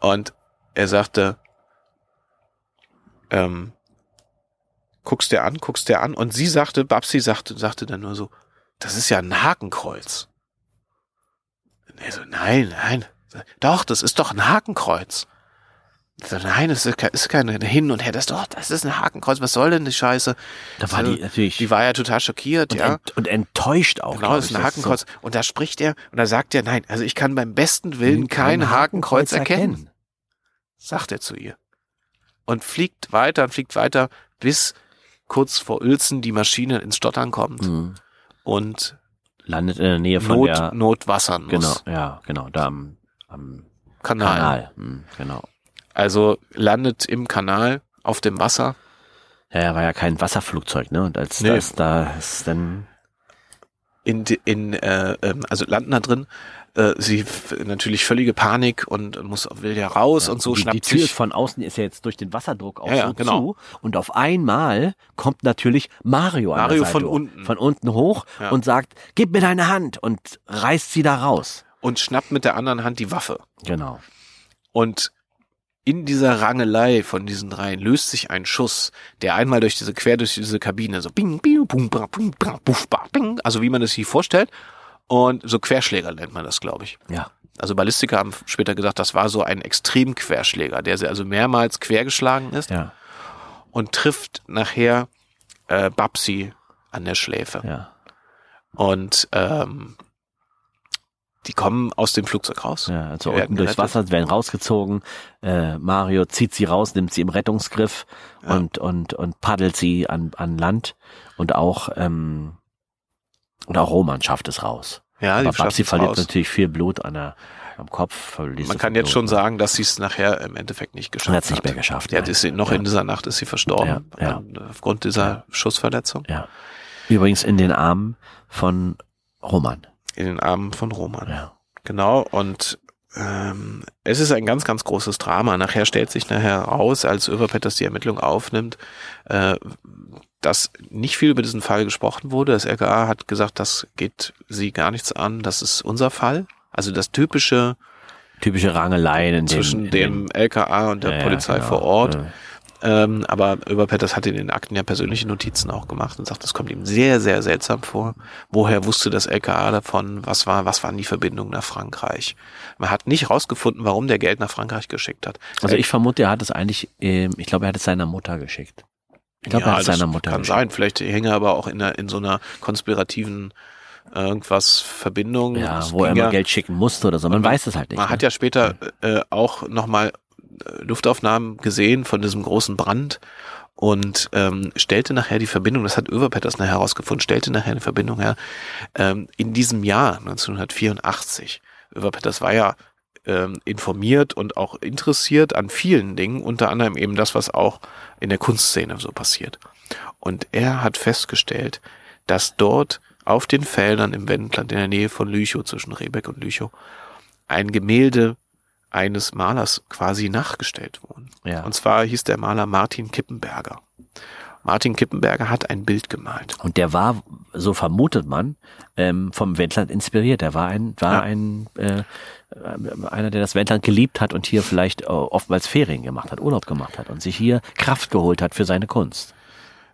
Und er sagte, ähm, guckst dir an, guckst dir an. Und sie sagte, Babsi sagte, sagte dann nur so, das ist ja ein Hakenkreuz. Und er so, nein, nein, doch, das ist doch ein Hakenkreuz. So, nein, das ist ke- ist keine Hin und Her, das ist doch, das ist ein Hakenkreuz, was soll denn die Scheiße? Da war Also, die natürlich Die war ja total schockiert, und, ja. ent, und enttäuscht auch. Genau, das ist ein so- Hakenkreuz. Und da spricht er und da sagt er, nein, also ich kann beim besten Willen kein Hakenkreuz erkennen, sagt er zu ihr. Und fliegt weiter und fliegt weiter, bis kurz vor Uelzen die Maschine ins Stottern kommt Mhm. und Landet in der Nähe von Not, der, Notwassern genau, ja, genau, da am, am Kanal. Kanal. Mhm, genau. Also landet im Kanal auf dem Wasser. Ja, ja, war ja kein Wasserflugzeug, ne? Und als Nee. das da ist dann in, in äh, ähm, also landen da drin. Äh, sie natürlich völlige Panik und muss will ja raus und so die, schnappt die Tür sich von außen ist ja jetzt durch den Wasserdruck auch Ja, ja, so genau. zu und auf einmal kommt natürlich Mario, an Mario von unten. von unten hoch Ja. und sagt, gib mir deine Hand und reißt sie da raus. und schnappt mit der anderen Hand die Waffe. Genau. Und in dieser Rangelei von diesen dreien löst sich ein Schuss, der einmal durch diese quer durch diese Kabine so bing, bing, bum, bra, bum, bra, buff, ba, bing, also wie man es sich vorstellt. Und so Querschläger nennt man das, glaube ich. Ja. Also Ballistiker haben später gesagt, das war so ein Extremquerschläger, der sie also mehrmals quergeschlagen ist Ja. und trifft nachher äh, Babsi an der Schläfe. Ja. Und ähm, die kommen aus dem Flugzeug raus. Ja, also unten durchs. Wasser, werden rausgezogen. Äh, Mario zieht sie raus, nimmt sie im Rettungsgriff Ja. und, und, und paddelt sie an, an Land. Und auch, ähm, und auch Roman schafft es raus. Ja, die Aber Babsi verliert raus. natürlich viel Blut an der, am Kopf. Man kann jetzt schon Blut. sagen, dass sie es nachher im Endeffekt nicht geschafft Und hat's nicht hat. mehr geschafft, Ja, ist sie, noch Ja. in dieser Nacht ist sie verstorben. Ja, ja. Aufgrund dieser Schussverletzung Ja. Übrigens in den Armen von Roman. In den Armen von Roman. Ja. Genau, und ähm, es ist ein ganz, ganz großes Drama. Nachher stellt sich nachher raus, als Överpetters die Ermittlung aufnimmt, äh, dass nicht viel über diesen Fall gesprochen wurde. Das LKA hat gesagt, das geht sie gar nichts an, das ist unser Fall. Also das typische Typische Rangeleien zwischen dem, dem LKA und der Ja, ja, Polizei genau. vor Ort. Ja. Ähm, aber Öberpetters hat in den Akten ja persönliche Notizen auch gemacht und sagt, das kommt ihm sehr, sehr seltsam vor. Woher wusste das LKA davon? Was war, was waren die Verbindungen nach Frankreich? Man hat nicht rausgefunden, warum der Geld nach Frankreich geschickt hat. Also ich vermute, er hat es eigentlich, ähm, ich glaube, er hat es seiner Mutter geschickt. Ich glaube, er hat es seiner Mutter kann geschickt. sein. Vielleicht hänge er aber auch in, einer, in so einer konspirativen irgendwas Verbindung. Ja, wo er ging mal ja, Geld schicken musste oder so. Man weiß es halt nicht. Man ne? hat ja später äh, auch nochmal Luftaufnahmen gesehen von diesem großen Brand und ähm, stellte nachher die Verbindung, das hat Överpetters nachher herausgefunden, stellte nachher eine Verbindung her, ähm, in diesem Jahr 1984. Överpetters war ja ähm, informiert und auch interessiert an vielen Dingen, unter anderem eben das, was auch in der Kunstszene so passiert. Und er hat festgestellt, dass dort auf den Feldern im Wendland in der Nähe von Lüchow, zwischen Rebeck und Lüchow, ein Gemälde eines Malers quasi nachgestellt wurden. Ja. Und zwar hieß der Maler Martin Kippenberger. Martin Kippenberger hat ein Bild gemalt. Und der war, so vermutet man, ähm, vom Wendland inspiriert. Er war ein, war ja. ein äh, einer, der das Wendland geliebt hat und hier vielleicht äh, oftmals Ferien gemacht hat, Urlaub gemacht hat und sich hier Kraft geholt hat für seine Kunst.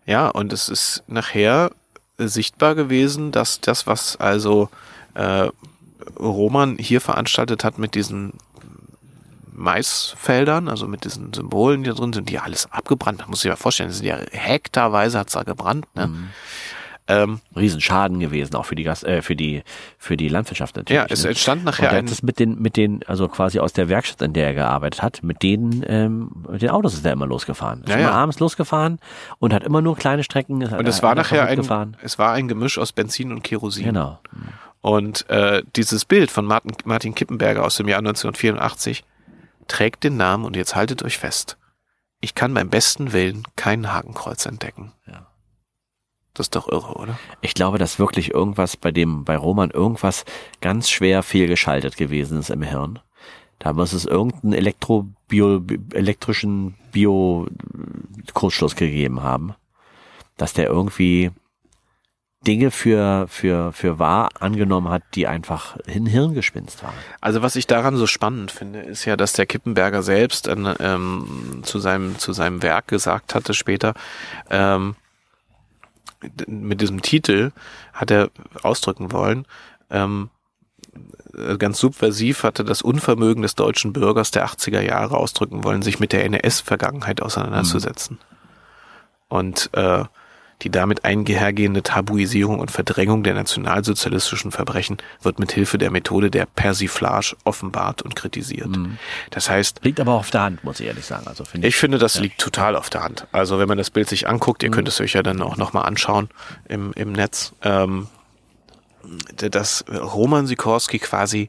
Ja, und es ist nachher sichtbar gewesen, dass das, was also äh, Roman hier veranstaltet hat mit diesen Maisfeldern, also mit diesen Symbolen, die da drin sind, die alles abgebrannt. Man muss sich mal vorstellen, das sind ja hektarweise hat's da gebrannt. Ne? Mhm. Ähm, Riesenschaden gewesen, auch für die Gas äh, für die für die Landwirtschaft natürlich. Ja, es ne? entstand nachher ein das mit den mit den also quasi aus der Werkstatt, in der er gearbeitet hat, mit denen ähm, mit den Autos ist er immer losgefahren. Ist ja, immer ja. abends losgefahren und hat immer nur kleine Strecken. Und es war nachher ein es war ein Gemisch aus Benzin und Kerosin. Genau. Und äh, dieses Bild von Martin, Martin Kippenberger aus dem Jahr 1984 trägt den Namen und jetzt haltet euch fest. Ich kann beim besten Willen kein Hakenkreuz entdecken. Ja. Das ist doch irre, oder? Ich glaube, dass wirklich irgendwas bei dem, bei Roman irgendwas ganz schwer fehlgeschaltet gewesen ist im Hirn. Da muss es irgendeinen Elektrobio, elektrischen Bio-Kurzschluss gegeben haben. Dass der irgendwie Dinge für, für, für wahr angenommen hat, die einfach ein Hirngespinst waren. Also was ich daran so spannend finde, ist ja, dass der Kippenberger selbst ähm, zu, seinem, zu seinem Werk gesagt hatte später, ähm, mit diesem Titel hat er ausdrücken wollen, ähm, ganz subversiv hatte das Unvermögen des deutschen Bürgers der 80er Jahre ausdrücken wollen, sich mit der NS-Vergangenheit auseinanderzusetzen. Mhm. Und äh, die damit einhergehende Tabuisierung und Verdrängung der nationalsozialistischen Verbrechen wird mit Hilfe der Methode der Persiflage offenbart und kritisiert. Mhm. Das heißt. Liegt aber auf der Hand, muss ich ehrlich sagen. Also finde ich, ich finde, das ja. liegt total auf der Hand. Also wenn man das Bild sich anguckt, ihr mhm. könnt es euch ja dann auch nochmal anschauen im, im Netz, ähm, dass Roman Sikorski quasi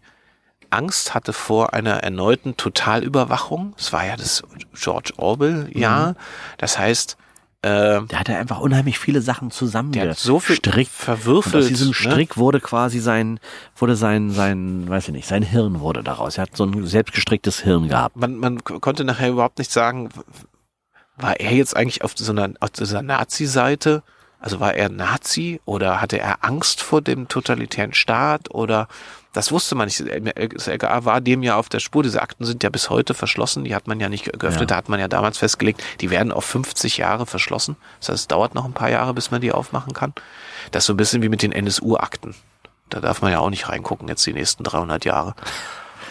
Angst hatte vor einer erneuten Totalüberwachung. Es war ja das George Orwell-Jahr. Mhm. Das heißt, äh, der hatte einfach unheimlich viele Sachen zusammen. Der hat so viel Strick, verwürfelt. Und aus diesem ne? Strick ne? wurde quasi sein, wurde sein, sein, weiß ich nicht, sein Hirn wurde daraus. Er hat so ein selbstgestricktes Hirn gehabt. Man, man konnte nachher überhaupt nicht sagen, war er jetzt eigentlich auf so einer, auf dieser Nazi-Seite? Also war er Nazi oder hatte er Angst vor dem totalitären Staat oder das wusste man nicht. Das LKA war dem ja auf der Spur. Diese Akten sind ja bis heute verschlossen. Die hat man ja nicht geöffnet. Ja. Da hat man ja damals festgelegt, die werden auf 50 Jahre verschlossen. Das heißt, es dauert noch ein paar Jahre, bis man die aufmachen kann. Das ist so ein bisschen wie mit den NSU-Akten. Da darf man ja auch nicht reingucken jetzt die nächsten 300 Jahre.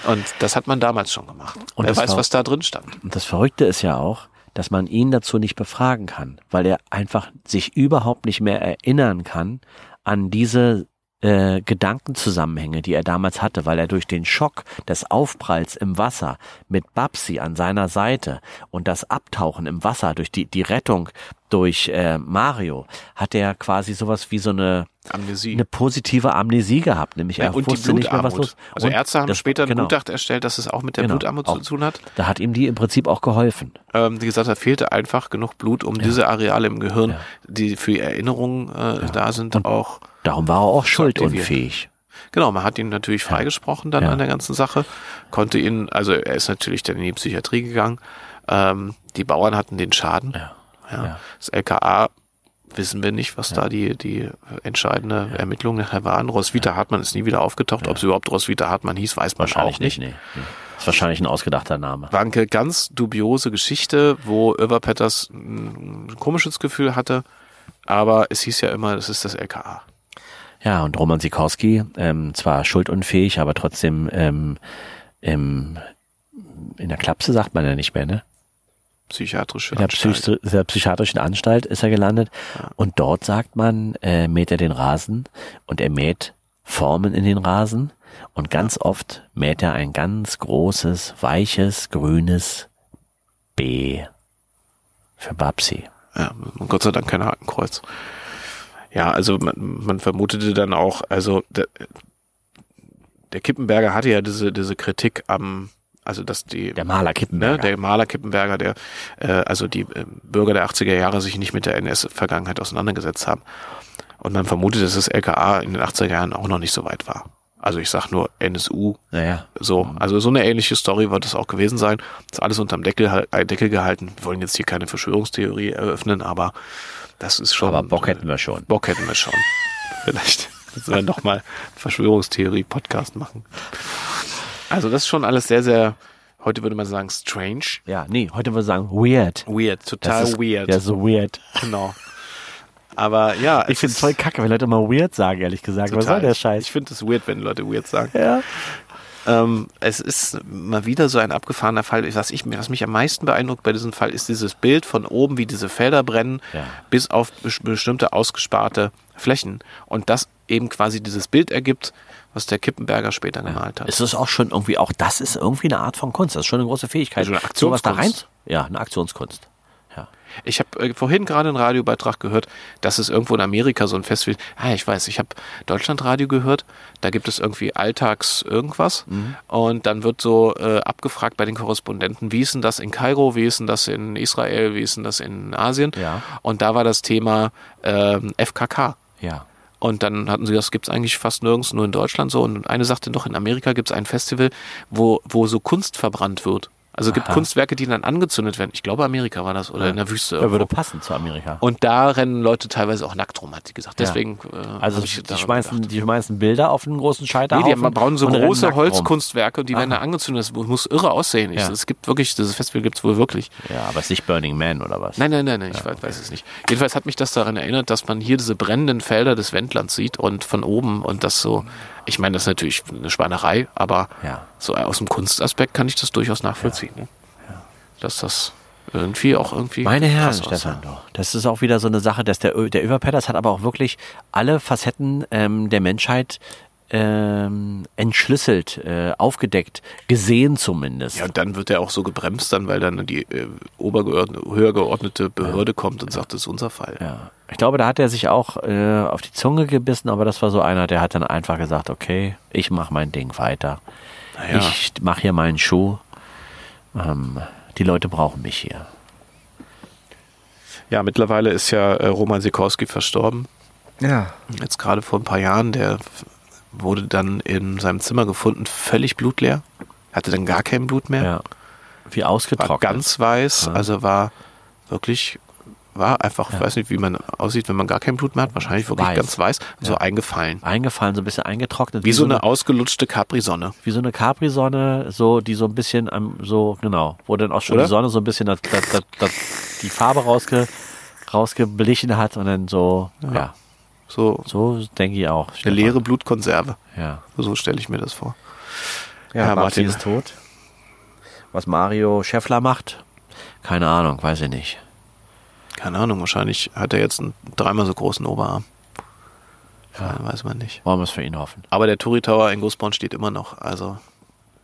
Und das hat man damals schon gemacht. Und Wer weiß, was da drin stand. Und das Verrückte ist ja auch, dass man ihn dazu nicht befragen kann, weil er einfach sich überhaupt nicht mehr erinnern kann an diese äh, Gedankenzusammenhänge, die er damals hatte, weil er durch den Schock des Aufpralls im Wasser mit Babsi an seiner Seite und das Abtauchen im Wasser durch die, die Rettung durch äh, Mario, hat er quasi sowas wie so eine Amnesie. eine positive Amnesie gehabt, nämlich ja, er und wusste nicht mehr was los. Also und Ärzte haben das, später ein genau. Gutachten erstellt, dass es auch mit der genau, Blutarmut zu tun hat. Da hat ihm die im Prinzip auch geholfen. Ähm, wie gesagt, da fehlte einfach genug Blut, um ja. diese Areale im Gehirn, ja. die für die Erinnerung äh, da sind, und auch Darum war er auch schuldunfähig. Genau, man hat ihn natürlich freigesprochen dann an der ganzen Sache, konnte ihn, also er ist natürlich dann in die Psychiatrie gegangen. Ähm, die Bauern hatten den Schaden. Ja. Das LKA wissen wir nicht, was da die, die entscheidende Ermittlung nachher waren. Roswitha Hartmann ist nie wieder aufgetaucht. Ob es überhaupt Roswitha Hartmann hieß, weiß man auch nicht. nicht nee. Ist wahrscheinlich ein ausgedachter Name. Eine ganz dubiose Geschichte, wo Irva Petters ein komisches Gefühl hatte. Aber es hieß ja immer, es ist das LKA. Ja, und Roman Sikorski, ähm, zwar schuldunfähig, aber trotzdem ähm, im, in der Klapse sagt man ja nicht mehr, ne? Psychiatrische in der, Psych der psychiatrischen Anstalt ist er gelandet. Ja. Und dort sagt man, äh, mäht er den Rasen und er mäht Formen in den Rasen. Und ganz ja. oft mäht er ein ganz großes, weiches, grünes B für Babsi. Ja, Gott sei Dank kein Hakenkreuz. Ja, also man, man vermutete dann auch, also der Kippenberger hatte ja diese, diese Kritik am, also dass die der Maler Kippenberger, ne, der Maler Kippenberger, der äh, also die äh, Bürger der 80er Jahre sich nicht mit der NS-Vergangenheit auseinandergesetzt haben. Und man vermutet, dass das LKA in den 80er Jahren auch noch nicht so weit war. Also ich sag nur NSU. Naja. So, also so eine ähnliche Story wird es auch gewesen sein. Das ist alles unterm Deckel, äh, Deckel gehalten. Wir wollen jetzt hier keine Verschwörungstheorie eröffnen, aber das ist schon. Aber Bock hätten wir schon. Bock hätten wir schon. Vielleicht müssen wir nochmal Verschwörungstheorie-Podcast machen. Also das ist schon alles sehr, sehr, heute würde man sagen, strange. Ja, nee, heute würde man sagen weird. Weird, total ist, weird. Ja, so weird. Genau. Aber ja, Ich finde es voll kacke, wenn Leute mal weird sagen, ehrlich gesagt. Was soll der Scheiß? Ich finde es weird, wenn Leute weird sagen. ja. Ähm, es ist mal wieder so ein abgefahrener Fall. Was, ich, was mich am meisten beeindruckt bei diesem Fall ist dieses Bild von oben, wie diese Felder brennen, Ja. bis auf bes- bestimmte ausgesparte Flächen. Und das eben quasi dieses Bild ergibt, was der Kippenberger später gemalt hat. Es ist auch schon irgendwie, auch das ist irgendwie eine Art von Kunst. Das ist schon eine große Fähigkeit. Also eine Sowas da rein? Aktionskunst. Ja, eine Aktionskunst. Ja. Ich habe äh, vorhin gerade einen Radiobeitrag gehört, dass es irgendwo in Amerika so ein Festival. Ah, ich weiß, ich habe Deutschlandradio gehört. Da gibt es irgendwie Alltags irgendwas Mhm. und dann wird so äh, abgefragt bei den Korrespondenten, wie ist denn das in Kairo, wie ist denn das in Israel, wie ist denn das in Asien? Ja. Und da war das Thema ähm, FKK. Ja. Und dann hatten sie das gibt's eigentlich fast nirgends, nur in Deutschland so. Und eine sagte noch, in Amerika gibt's ein Festival, wo, wo so Kunst verbrannt wird. Also es gibt Aha. Kunstwerke, die dann angezündet werden. Ich glaube, Amerika war das oder in der Wüste. Ja, irgendwo. würde passen zu Amerika. Und da rennen Leute teilweise auch nackt rum, hat sie gesagt. Ja. Deswegen. Äh, Also ich die schmeißen, gedacht. die schmeißen Bilder auf einen großen Nee, Scheiterhaufen. die bauen so große. Holzkunstwerke und die werden da angezündet. Das muss irre aussehen. Ich, Ja. Es gibt wirklich, dieses Festival gibt's wohl wirklich. Ja, aber es ist nicht Burning Man oder was? Nein, nein, nein, nein ich weiß, weiß es nicht. Jedenfalls hat mich das daran erinnert, dass man hier diese brennenden Felder des Wendlands sieht und von oben und das so, ich meine, das ist natürlich eine Schweinerei, aber Ja. so aus dem Kunstaspekt kann ich das durchaus nachvollziehen. Ne? Dass das irgendwie auch irgendwie. Meine Herren. Stefan, doch. das ist auch wieder so eine Sache, dass der, der Überpedders hat aber auch wirklich alle Facetten ähm, der Menschheit ähm, entschlüsselt, äh, aufgedeckt, gesehen zumindest. Ja, und dann wird er auch so gebremst, dann, weil dann die äh, obergeordnete, höher geordnete Behörde kommt und sagt, das ist unser Fall. Ja. Ich glaube, da hat er sich auch äh, auf die Zunge gebissen, aber das war so einer, der hat dann einfach gesagt, okay, ich mache mein Ding weiter. Naja. Ich mache hier meinen Schuh. Ähm, die Leute brauchen mich hier. Ja, mittlerweile ist ja äh, Roman Sikorski verstorben. Ja. Jetzt gerade vor ein paar Jahren. Der wurde dann in seinem Zimmer gefunden, völlig blutleer. Hatte dann gar kein Blut mehr. ja. Wie War ausgetrocknet. ganz weiß. Ja. Also war wirklich, war einfach, weiß nicht, wie man aussieht, wenn man gar kein Blut mehr hat. Wahrscheinlich wirklich Weiß. ganz weiß. So Ja. eingefallen. eingefallen, so ein bisschen eingetrocknet. Wie so eine ausgelutschte Capri-Sonne. wie so eine Capri-Sonne, so, die so ein bisschen am, so, genau, wo dann auch schon Oder? die Sonne so ein bisschen das, das, das, die Farbe rausge, rausgeblichen hat und dann so, ja, So so denke ich auch. eine leere Blutkonserve. Ja. So stelle ich mir das vor. Ja, Ja, Babsi Martin. ist tot. Was Mario Scheffler macht? Keine Ahnung, weiß ich nicht. Keine Ahnung, wahrscheinlich hat er jetzt einen dreimal so großen Oberarm. Ja. Weiß man nicht. Wollen wir es für ihn hoffen. Aber der Turi Tower in Gussborn steht immer noch. Also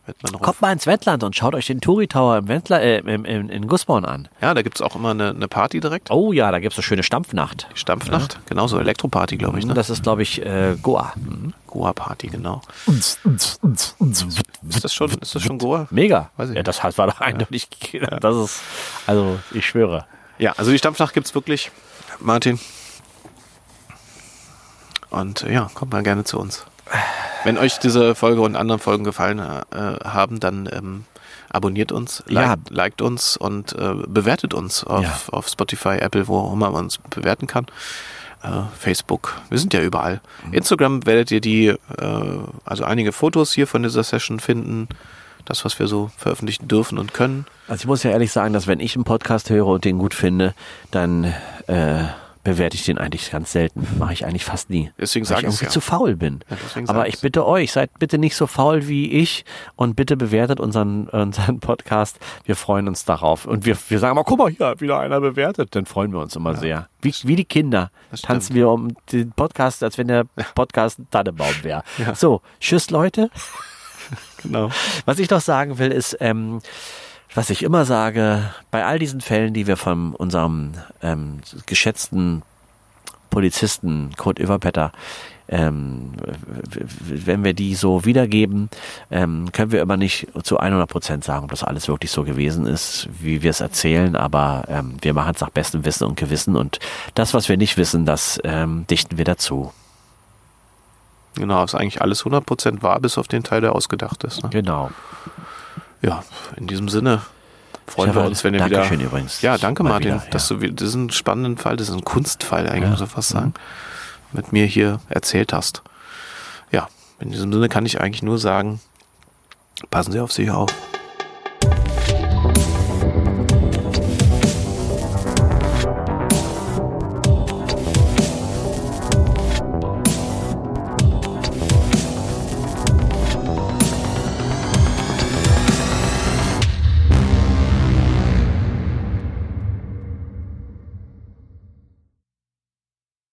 wird man. Kommt mal ins Wendland und schaut euch den Touri Tower im Wendler, äh, im, im, in Gussborn an. Ja, da gibt's auch immer eine, eine Party direkt. Oh ja, da gibt's eine schöne Stampfnacht. Die Stampfnacht. Genauso Elektroparty, glaube ich. Ne? Das ist, glaube ich, äh, Goa. Goa-Party, genau. Ist das schon, ist das schon Goa? Mega. Weiß ich ja, das war doch eindeutig. Das ist, also ich schwöre. Ja, also die Stampfnacht gibt's wirklich, Martin. Und ja, kommt mal gerne zu uns. Wenn euch diese Folge und andere Folgen gefallen äh, haben, dann ähm, abonniert uns, Ja. liked, liked uns und äh, bewertet uns auf, Ja. auf Spotify, Apple, wo auch immer man uns bewerten kann. Äh, Facebook, wir sind ja überall. Mhm. Instagram werdet ihr die, äh, also einige Fotos hier von dieser Session finden. Das, was wir so veröffentlichen dürfen und können. Also ich muss ja ehrlich sagen, dass wenn ich einen Podcast höre und den gut finde, dann äh, bewerte ich den eigentlich ganz selten. Mache ich eigentlich fast nie. Deswegen weil sag ich irgendwie ja. zu faul bin. Ja, Aber ich bitte euch, seid bitte nicht so faul wie ich und bitte bewertet unseren, unseren Podcast. Wir freuen uns darauf. Und wir, wir sagen mal, guck mal, hier hat wieder einer bewertet. Dann freuen wir uns immer sehr. Wie, wie die Kinder tanzen wir um den Podcast, als wenn der Podcast ein Tannebaum wäre. So, tschüss Leute. Genau. Was ich noch sagen will, ist, ähm, was ich immer sage, bei all diesen Fällen, die wir von unserem ähm, geschätzten Polizisten Kurt Überpetter ähm, wenn wir die so wiedergeben, ähm, können wir immer nicht zu 100 Prozent sagen, ob das alles wirklich so gewesen ist, wie wir es erzählen, aber ähm, wir machen es nach bestem Wissen und Gewissen und das, was wir nicht wissen, das ähm, dichten wir dazu. Genau, ist eigentlich alles 100 Prozent wahr, bis auf den Teil, der ausgedacht ist. Ne? Genau. Ja, in diesem Sinne freuen wir uns, wenn ihr wieder. Dankeschön übrigens. Ja, danke Martin, wieder, ja. dass du diesen spannenden Fall, das ist ein Kunstfall eigentlich, ja. muss ich fast sagen, mhm. mit mir hier erzählt hast. Ja, in diesem Sinne kann ich eigentlich nur sagen, passen Sie auf sich auf.